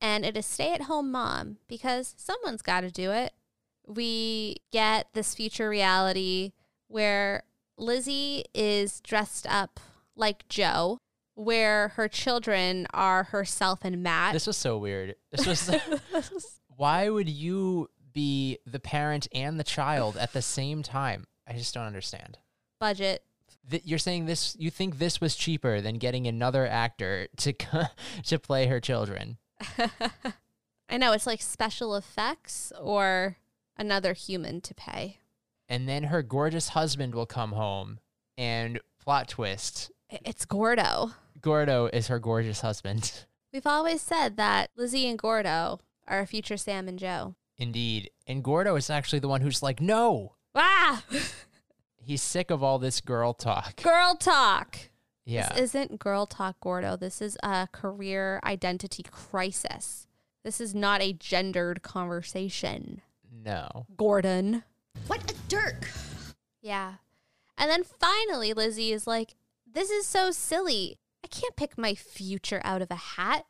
and it is stay at home mom because someone's got to do it. We get this future reality where Lizzie is dressed up like Jo, where her children are herself and Matt. this was so weird. This was, why would you be the parent and the child at the same time? I just don't understand. budget. Th- you're saying this, you think this was cheaper than getting another actor to, to play her children. I know it's like special effects or another human to pay. And then her gorgeous husband will come home and plot twist. It's Gordo. Gordo is her gorgeous husband. We've always said that Lizzie and Gordo are a future Sam and Jo. Indeed. And Gordo is actually the one who's like, no, Ah! He's sick of all this girl talk. girl talk. Yeah. This isn't girl talk, Gordo. This is a career identity crisis. This is not a gendered conversation. no. Gordon. What a dirk. Yeah. And then finally, Lizzie is like, This is so silly. I can't pick my future out of a hat.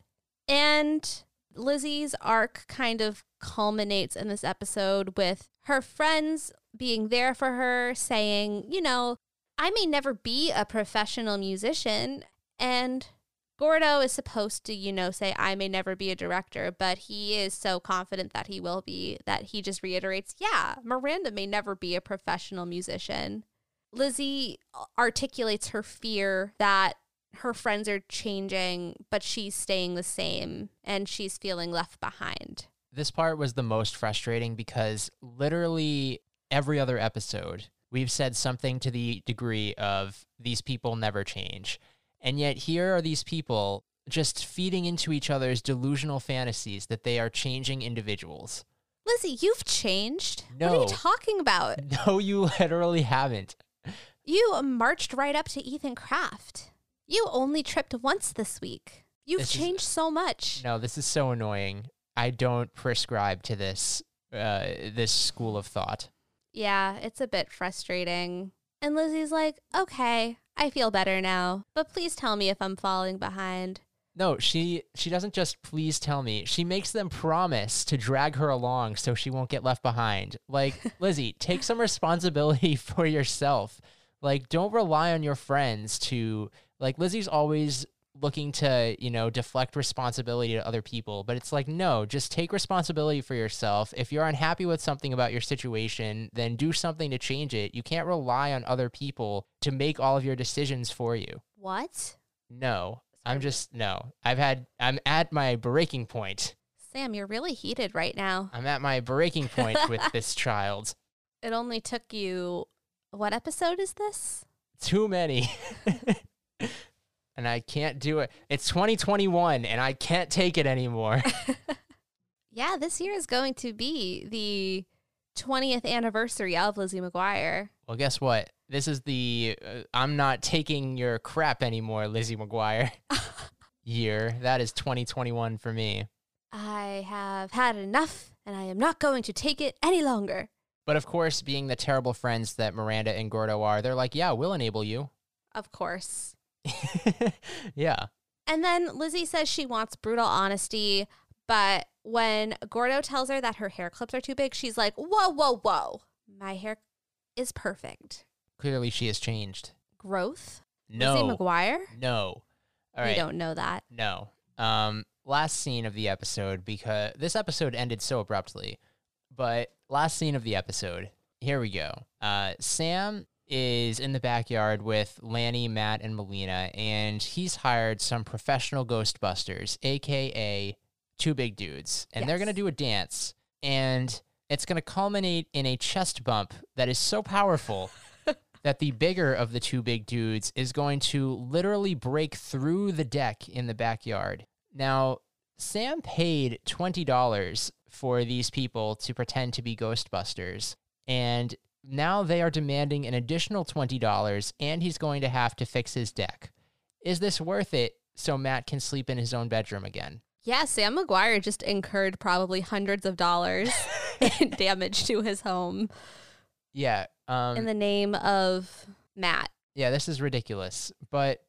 And Lizzie's arc kind of culminates in this episode with her friends being there for her, saying, You know, I may never be a professional musician. And Gordo is supposed to, you know, say, I may never be a director, but he is so confident that he will be that he just reiterates, yeah, Miranda may never be a professional musician. Lizzie articulates her fear that her friends are changing, but she's staying the same and she's feeling left behind. This part was the most frustrating because literally every other episode, we've said something to the degree of these people never change. And yet here are these people just feeding into each other's delusional fantasies that they are changing individuals. Lizzie, you've changed. What are you talking about? No, you literally haven't. You marched right up to Ethan Kraft. You only tripped once this week. You've This is- changed so much. No, this is so annoying. I don't prescribe to this uh, this school of thought. Yeah, it's a bit frustrating. And Lizzie's like, okay, I feel better now, but please tell me if I'm falling behind. No, she she doesn't just please tell me. She makes them promise to drag her along so she won't get left behind. Like, Lizzie, take some responsibility for yourself. Like, don't rely on your friends to like Lizzie's always looking to, you know, deflect responsibility to other people. But it's like, no, just take responsibility for yourself. If you're unhappy with something about your situation, then do something to change it. You can't rely on other people to make all of your decisions for you. What? No, I'm just, no. I've had, I'm at my breaking point. Sam, you're really heated right now. I'm at my breaking point with this child. It only took you. What episode is this? Too many. and I can't do it. It's 2021 and I can't take it anymore. Yeah, this year is going to be the 20th anniversary of Lizzie McGuire. well, guess what? This is the uh, I'm not taking your crap anymore, Lizzie McGuire year. That is 2021 for me. I have had enough and I am not going to take it any longer. But of course, being the terrible friends that Miranda and Gordo are, they're like, yeah, we'll enable you. Of course. yeah. And then Lizzie says she wants brutal honesty, but when Gordo tells her that her hair clips are too big, she's like, whoa, whoa, whoa. My hair is perfect. Clearly, she has changed. Growth? No. Lizzie McGuire? No. All right. We don't know that. No. Um, last scene of the episode because this episode ended so abruptly. But last scene of the episode, here we go. Uh, Sam is in the backyard with Lanny, Matt, and Melina, and he's hired some professional Ghostbusters, aka two big dudes, and they're gonna do a dance, and it's gonna culminate in a chest bump that is so powerful. that the bigger of the two big dudes is going to literally break through the deck in the backyard. Now, Sam paid $20 for these people to pretend to be Ghostbusters, and now they are demanding an additional $20, and he's going to have to fix his deck. Is this worth it so Matt can sleep in his own bedroom again? Yeah, Sam McGuire just incurred probably hundreds of dollars in damage to his home Yeah. Um, in the name of Matt. Yeah, this is ridiculous, but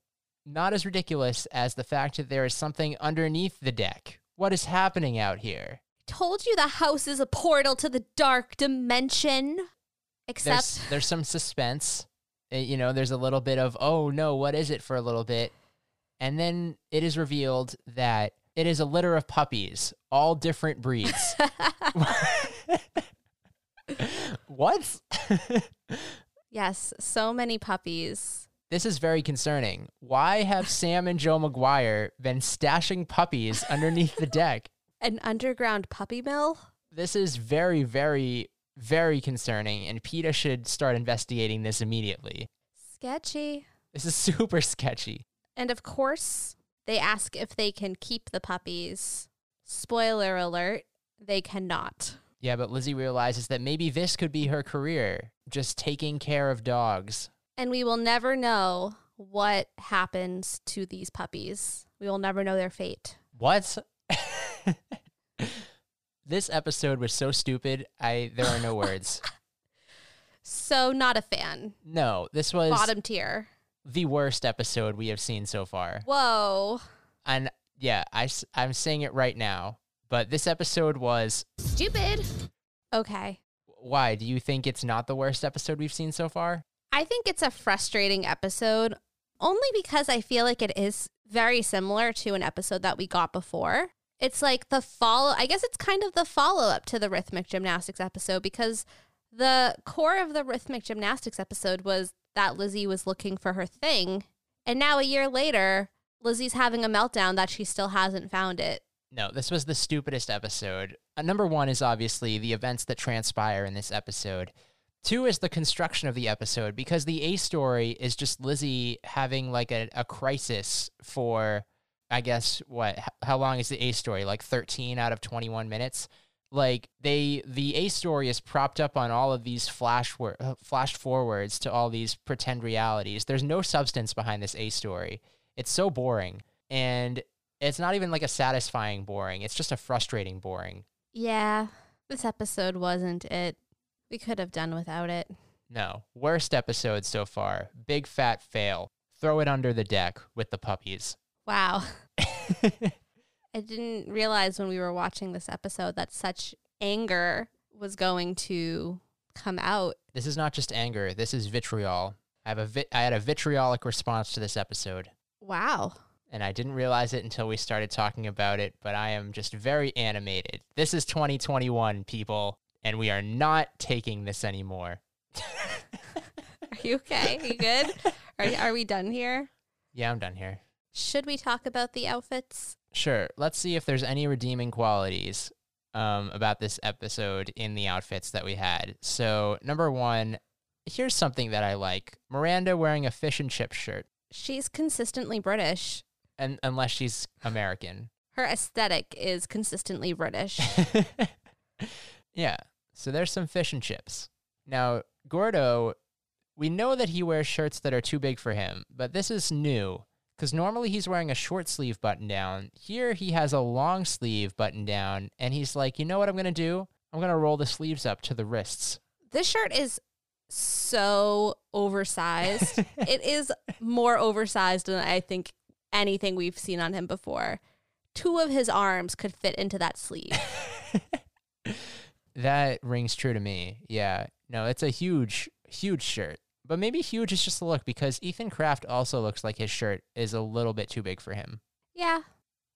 not as ridiculous as the fact that there is something underneath the deck. What is happening out here? Told you the house is a portal to the dark dimension. Except There's there's some suspense. Uh, you know, there's a little bit of oh no, what is it for a little bit, and then it is revealed that it is a litter of puppies, all different breeds. what? yes, so many puppies. This is very concerning. Why have Sam and Jo McGuire been stashing puppies underneath the deck? An underground puppy mill? This is very, very, very concerning, and PETA should start investigating this immediately. Sketchy. This is super sketchy. And of course, they ask if they can keep the puppies. Spoiler alert, they cannot. Yeah, but Lizzie realizes that maybe this could be her career, just taking care of dogs. And we will never know what happens to these puppies. We will never know their fate. What? this episode was so stupid. I there are no words. So, not a fan. No, this was Bottom tier. the worst episode we have seen so far. Whoa. And yeah, I, I'm saying it right now, but this episode was. Stupid. Okay. Why? Do you think it's not the worst episode we've seen so far? I think it's a frustrating episode only because I feel like it is very similar to an episode that we got before. It's like the follow, I guess it's kind of the follow up to the rhythmic gymnastics episode because the core of the rhythmic gymnastics episode was that Lizzie was looking for her thing. And now a year later, Lizzie's having a meltdown that she still hasn't found it. No, this was the stupidest episode. Uh, number one is obviously the events that transpire in this episode. Two is the construction of the episode because the A story is just Lizzie having like a, a crisis for, I guess, what? How long is the A story? Like 13 out of 21 minutes? Like they, the A story is propped up on all of these flash, wor- uh, flash forwards to all these pretend realities. There's no substance behind this A story. It's so boring. And it's not even like a satisfying boring. It's just a frustrating boring. Yeah, this episode wasn't it. We could have done without it. No. Worst episode so far. Big fat fail. Throw it under the deck with the puppies. Wow. I didn't realize when we were watching this episode that such anger was going to come out. This is not just anger. This is vitriol. I have a vi- I had a vitriolic response to this episode. Wow. and I didn't realize it until we started talking about it, but I am just very animated. This is 2021, people, and we are not taking this anymore. Are you okay? Are you good? Are, are we done here? Yeah, I'm done here. Should we talk about the outfits? Sure. Let's see if there's any redeeming qualities um, about this episode in the outfits that we had. So, number one, here's something that I like Miranda wearing a fish and chip shirt, She's consistently British. and unless she's American. Her aesthetic is consistently British. yeah. So, there's some fish and chips. Now, Gordo, we know that he wears shirts that are too big for him, but this is new. Because normally he's wearing a short sleeve button down. Here he has a long sleeve button down, and he's like, you know what I'm going to do? I'm going to roll the sleeves up to the wrists. this shirt is so oversized. it is more oversized than I think anything we've seen on him before. Two of his arms could fit into that sleeve. That rings true to me. Yeah. No, it's a huge, huge shirt. But maybe huge is just a look because Ethan Kraft also looks like his shirt is a little bit too big for him. yeah.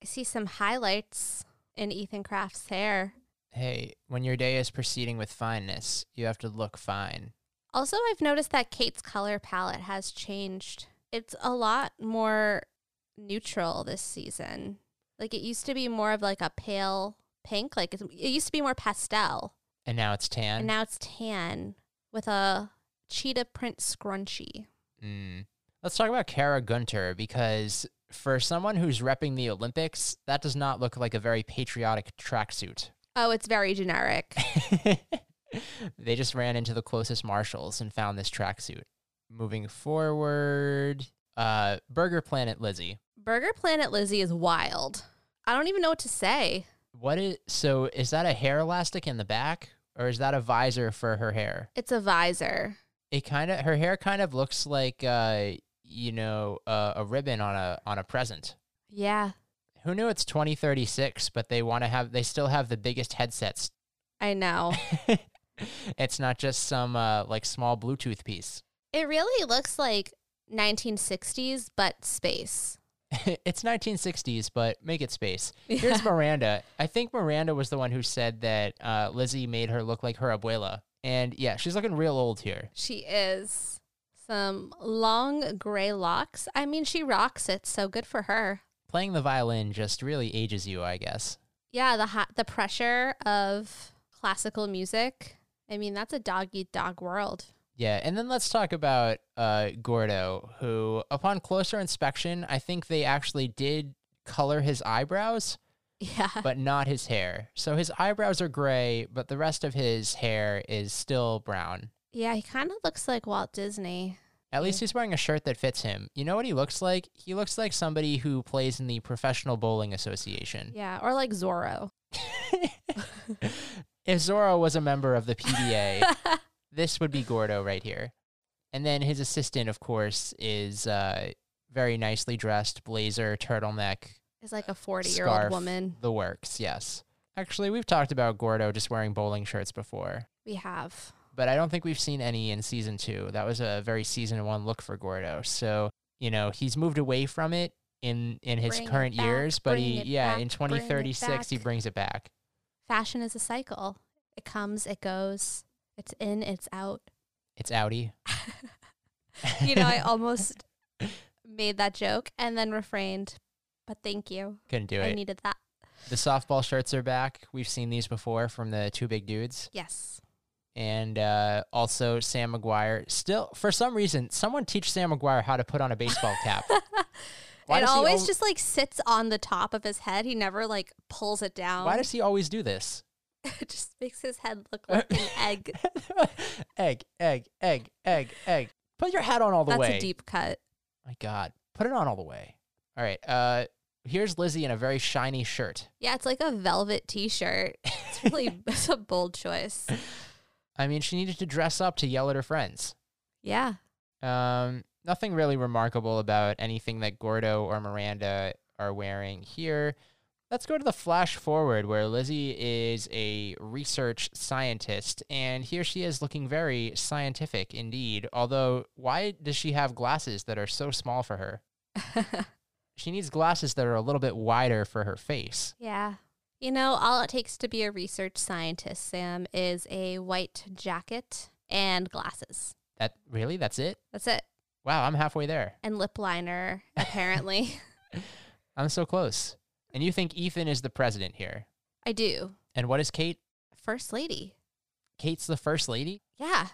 I see some highlights in Ethan Kraft's hair. Hey, when your day is proceeding with fineness, you have to look fine. Also, I've noticed that Kate's color palette has changed. It's a lot more neutral this season. Like it used to be more of like a pale pink, like it, it used to be more pastel. And now it's tan. And now it's tan with a cheetah print scrunchie. Mm. Let's talk about Kara Gunther because for someone who's repping the Olympics, that does not look like a very patriotic tracksuit. Oh, it's very generic. they just ran into the closest Marshalls and found this tracksuit. Moving forward, uh, Burger Planet Lizzie. Burger Planet Lizzie is wild. I don't even know what to say. What is so? Is that a hair elastic in the back, or is that a visor for her hair? It's a visor. It kind of her hair kind of looks like uh, you know, uh, a ribbon on a on a present. Yeah, Who knew it's 2036, but they want to have they still have the biggest headsets. I know. it's not just some uh, like small Bluetooth piece. it really looks like 1960s, but space. it's 1960s, but make it space. Here's Miranda. I think Miranda was the one who said that uh, Lizzie made her look like her abuela. And yeah, she's looking real old here. She is. Some long gray locks. I mean, she rocks it, so good for her. Playing the violin just really ages you, I guess. Yeah, the hot, the pressure of classical music. I mean, that's a dog eat dog world. Yeah, and then let's talk about uh, Gordo, who, upon closer inspection, I think they actually did color his eyebrows, Yeah. but not his hair. So his eyebrows are gray, but the rest of his hair is still brown. Yeah, he kind of looks like Walt Disney. At least he's wearing a shirt that fits him. You know what he looks like? He looks like somebody who plays in the Professional Bowling Association. Yeah, or like Zorro. if Zorro was a member of the PBA, this would be Gordo right here. And then his assistant, of course, is uh, very nicely dressed, blazer, turtleneck, Is like a 40 year old woman. The works, yes. Actually, we've talked about Gordo just wearing bowling shirts before, We have. but I don't think we've seen any in season two. That was a very season one look for Gordo. So, you know, he's moved away from it in in his Bring current back, years, but he yeah, back, in bring 2036 he brings it back. Fashion is a cycle. It comes, it goes, it's in, it's out. It's Audi. You know, I almost made that joke and then refrained, but thank you. Couldn't do I it. needed that. The softball shirts are back. We've seen these before from the two big dudes. Yes. And uh, also Sam McGuire. Still, for some reason, someone teach Sam McGuire how to put on a baseball cap. Why it always al- just like sits on the top of his head. He never like pulls it down. Why does he always do this? it just makes his head look like an egg. egg, egg, egg, egg, egg. Put your hat on all the That's way. That's a deep cut. My God, put it on all the way. All right. Uh, here's Lizzie in a very shiny shirt. Yeah, it's like a velvet t-shirt. It's really it's a bold choice. I mean, she needed to dress up to yell at her friends. Yeah. Um, nothing really remarkable about anything that Gordo or Miranda are wearing here. Let's go to the flash forward where Lizzie is a research scientist, and here she is looking very scientific indeed. Although, why does she have glasses that are so small for her? She needs glasses that are a little bit wider for her face. Yeah. You know, all it takes to be a research scientist, Sam, is a white jacket and glasses. That really? That's it? That's it. Wow, I'm halfway there. And lip liner, apparently. I'm so close. And you think Ethan is the president here? I do. And what is Kate? First lady. Kate's the first lady? Yeah.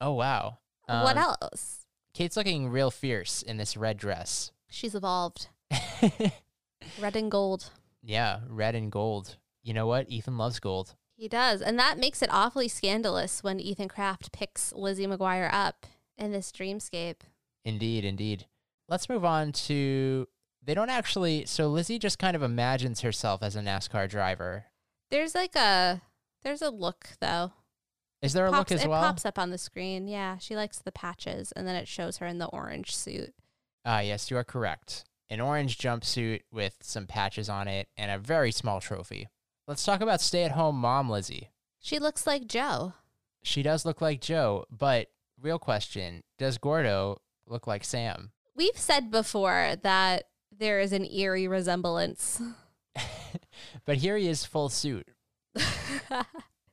Oh wow. what Um, else? Kate's looking real fierce in this red dress. She's evolved. Red and gold. yeah, red and gold. You know what? Ethan loves gold. He does. And that makes it awfully scandalous when Ethan Kraft picks Lizzie McGuire up in this dreamscape. Indeed, indeed. Let's move on to they don't actually so Lizzie just kind of imagines herself as a NASCAR driver. There's like a there's a look though. Is there a Pops- look as it well? pops up on the screen. Yeah, she likes the patches and then it shows her in the orange suit. Ah, yes, you are correct. An orange jumpsuit with some patches on it and a very small trophy. Let's talk about stay-at-home mom Lizzie. She looks like Jo. She does look like Jo, but real question, does Gordo look like Sam? We've said before that there is an eerie resemblance. but here he is full suit.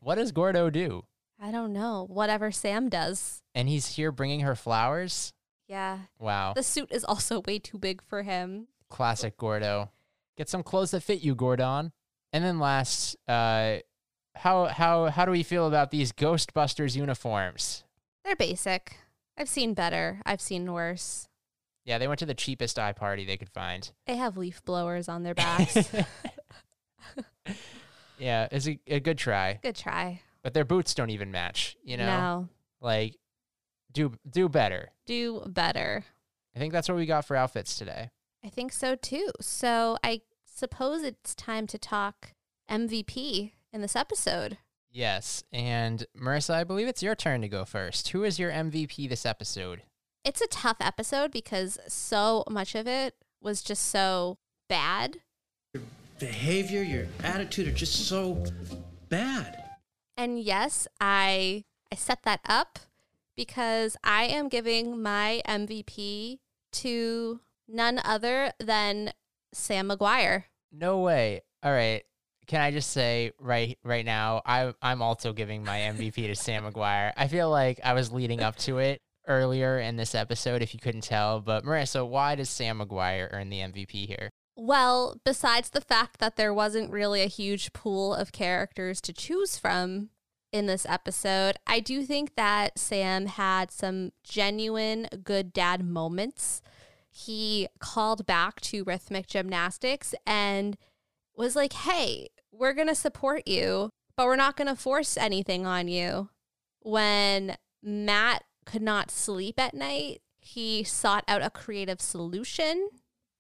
What does Gordo do? I don't know. Whatever Sam does. And he's here bringing her flowers? Yeah. Wow. The suit is also way too big for him. Classic Gordo. Get some clothes that fit you, Gordon. And then last, uh, how how how do we feel about these Ghostbusters uniforms? They're basic. I've seen better. I've seen worse. Yeah, they went to the cheapest eye party they could find. They have leaf blowers on their backs. yeah, it's a, a good try, Good try. but their boots don't even match. You know, No. like do do better. Do better. I think that's what we got for outfits today. I think so too. So I suppose it's time to talk MVP in this episode. Yes, and Marisa, I believe it's your turn to go first. Who is your MVP this episode? It's a tough episode because so much of it was just so bad. Your behavior, your attitude are just so bad. And yes, I I set that up because I am giving my MVP to none other than Sam McGuire. No way. All right. Can I just say right right now, I I'm also giving my MVP to Sam McGuire. I feel like I was leading up to it earlier in this episode, if you couldn't tell. But Marisa, why does Sam McGuire earn the MVP here? Well, besides the fact that there wasn't really a huge pool of characters to choose from in this episode, I do think that Sam had some genuine good dad moments. He called back to rhythmic gymnastics and was like, hey, we're going to support you, but we're not going to force anything on you. When Matt could not sleep at night, he sought out a creative solution.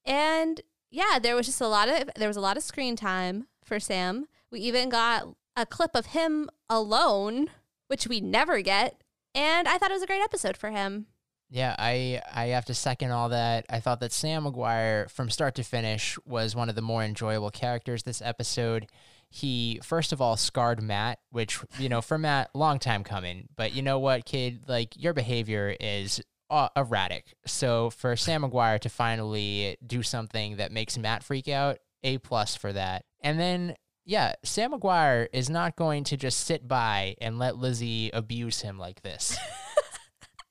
And yeah, there was just a lot of there was a lot of screen time for Sam. We even got a clip of him alone, which we never get. And I thought it was a great episode for him. Yeah, I I have to second all that. I thought that Sam McGuire, from start to finish, was one of the more enjoyable characters this episode. He first of all scarred Matt, which you know for Matt, long time coming. But you know what, kid, like your behavior is uh, erratic. So for Sam McGuire to finally do something that makes Matt freak out, a plus for that. And then yeah, Sam McGuire is not going to just sit by and let Lizzie abuse him like this.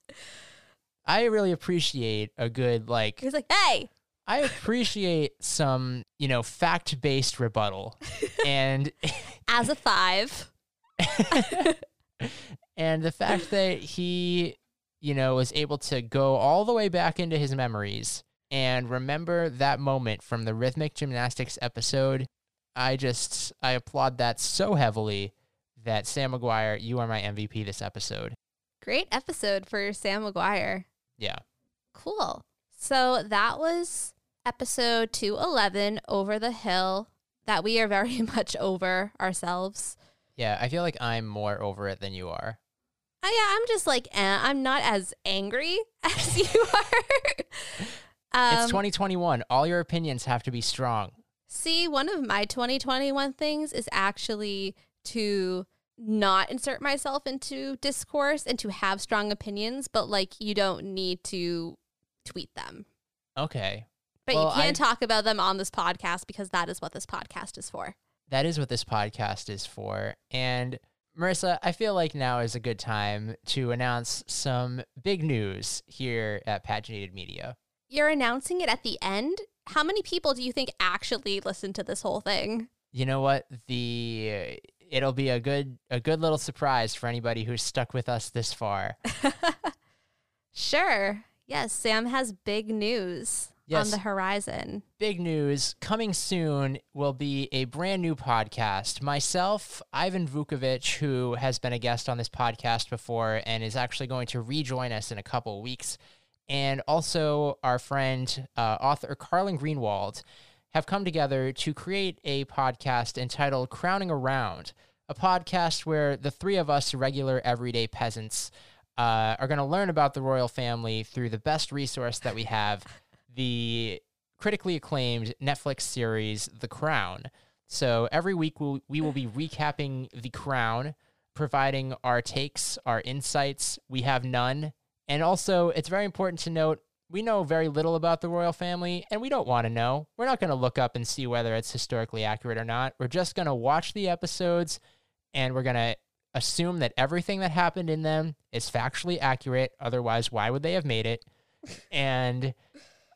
I really appreciate a good like He's like, hey, I appreciate some, you know, fact-based rebuttal. and as a five. and the fact that he, you know, was able to go all the way back into his memories and remember that moment from the rhythmic gymnastics episode, I just I applaud that so heavily that Sam McGuire, you are my MVP this episode. Great episode for Sam McGuire. Yeah. Cool. So that was episode 211, Over the Hill, that we are very much over ourselves. Yeah, I feel like I'm more over it than you are. Oh, yeah, I'm just like, eh, I'm not as angry as you are. um, it's 2021. All your opinions have to be strong. See, one of my 2021 things is actually to not insert myself into discourse and to have strong opinions, but like you don't need to tweet them. Okay. But Well, you can't I- talk about them on this podcast because that is what this podcast is for. that is what this podcast is for. And Marisa, I feel like now is a good time to announce some big news here at Paginated Media. You're announcing it at the end. How many people do you think actually listen to this whole thing? You know what? The uh, it'll be a good a good little surprise for anybody who's stuck with us this far. Sure. Yes, Sam has big news Yes. on the horizon. big news coming soon will be a brand new podcast. Myself, Ivan Vukovic, who has been a guest on this podcast before and is actually going to rejoin us in a couple weeks, and also our friend, uh, author Carlyn Greenwald, have come together to create a podcast entitled Crowning Around, a podcast where the three of us regular everyday peasants uh, are going to learn about the royal family through the best resource that we have the critically acclaimed Netflix series The Crown. So every week we'll, we will be recapping The Crown, providing our takes, our insights. We have none. And also, it's very important to note we know very little about the royal family and we don't want to know. We're not going to look up and see whether it's historically accurate or not. We're just going to watch the episodes and we're going to assume that everything that happened in them is factually accurate. Otherwise, why would they have made it? And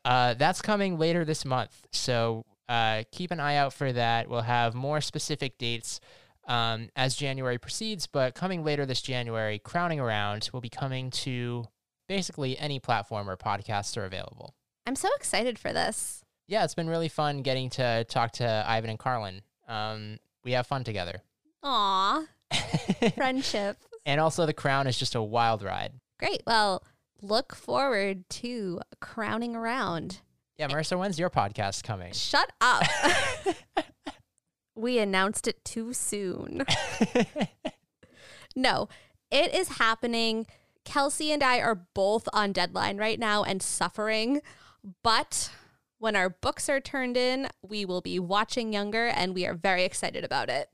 uh, that's coming later this month. So uh, keep an eye out for that. We'll have more specific dates um, as January proceeds, but coming later this January, Crowning Around will be coming to basically any platform where podcasts are available. I'm so excited for this. Yeah, it's been really fun getting to talk to Ivan and Carlyn. Um, we have fun together. Aw, friendship. and also, The Crown is just a wild ride. Great. Well, look forward to crowning around. Yeah, Marisa, when's your podcast coming? Shut up. we announced it too soon. no, it is happening. Kelsey and I are both on deadline right now and suffering. But when our books are turned in, we will be watching Younger and we are very excited about it.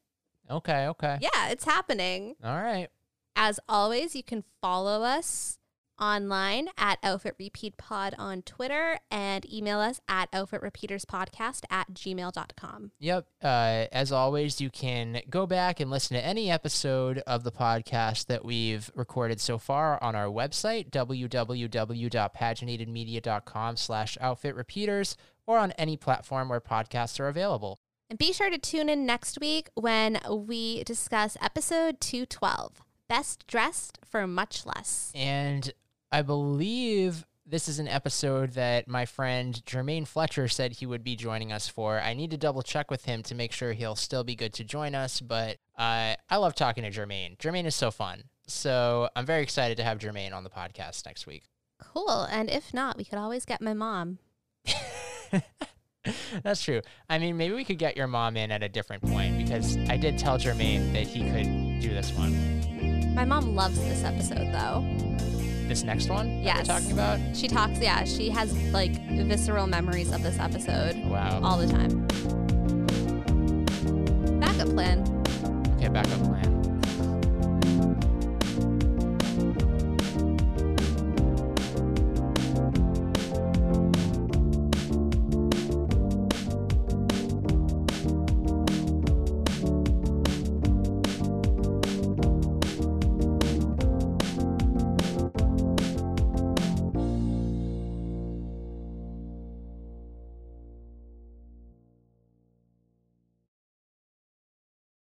okay, okay. Yeah, it's happening. All right. As always, you can follow us online at Outfit Repeat Pod on Twitter and email us at outfitrepeaterspodcast at gmail.com. Yep. Uh, as always, you can go back and listen to any episode of the podcast that we've recorded so far on our website, www.paginatedmedia.com slash outfit repeaters, or on any platform where podcasts are available. And be sure to tune in next week when we discuss episode 212 Best Dressed for Much Less. And I believe this is an episode that my friend Jermaine Fletcher said he would be joining us for. I need to double check with him to make sure he'll still be good to join us, but uh, I love talking to Jermaine. Jermaine is so fun. So I'm very excited to have Jermaine on the podcast next week. Cool. And if not, we could always get my mom. That's true. I mean, maybe we could get your mom in at a different point because I did tell Jermaine that he could do this one. My mom loves this episode though. This next one Yeah, talking about? She talks, yeah, she has like visceral memories of this episode Wow. all the time. Backup plan. Okay, back up.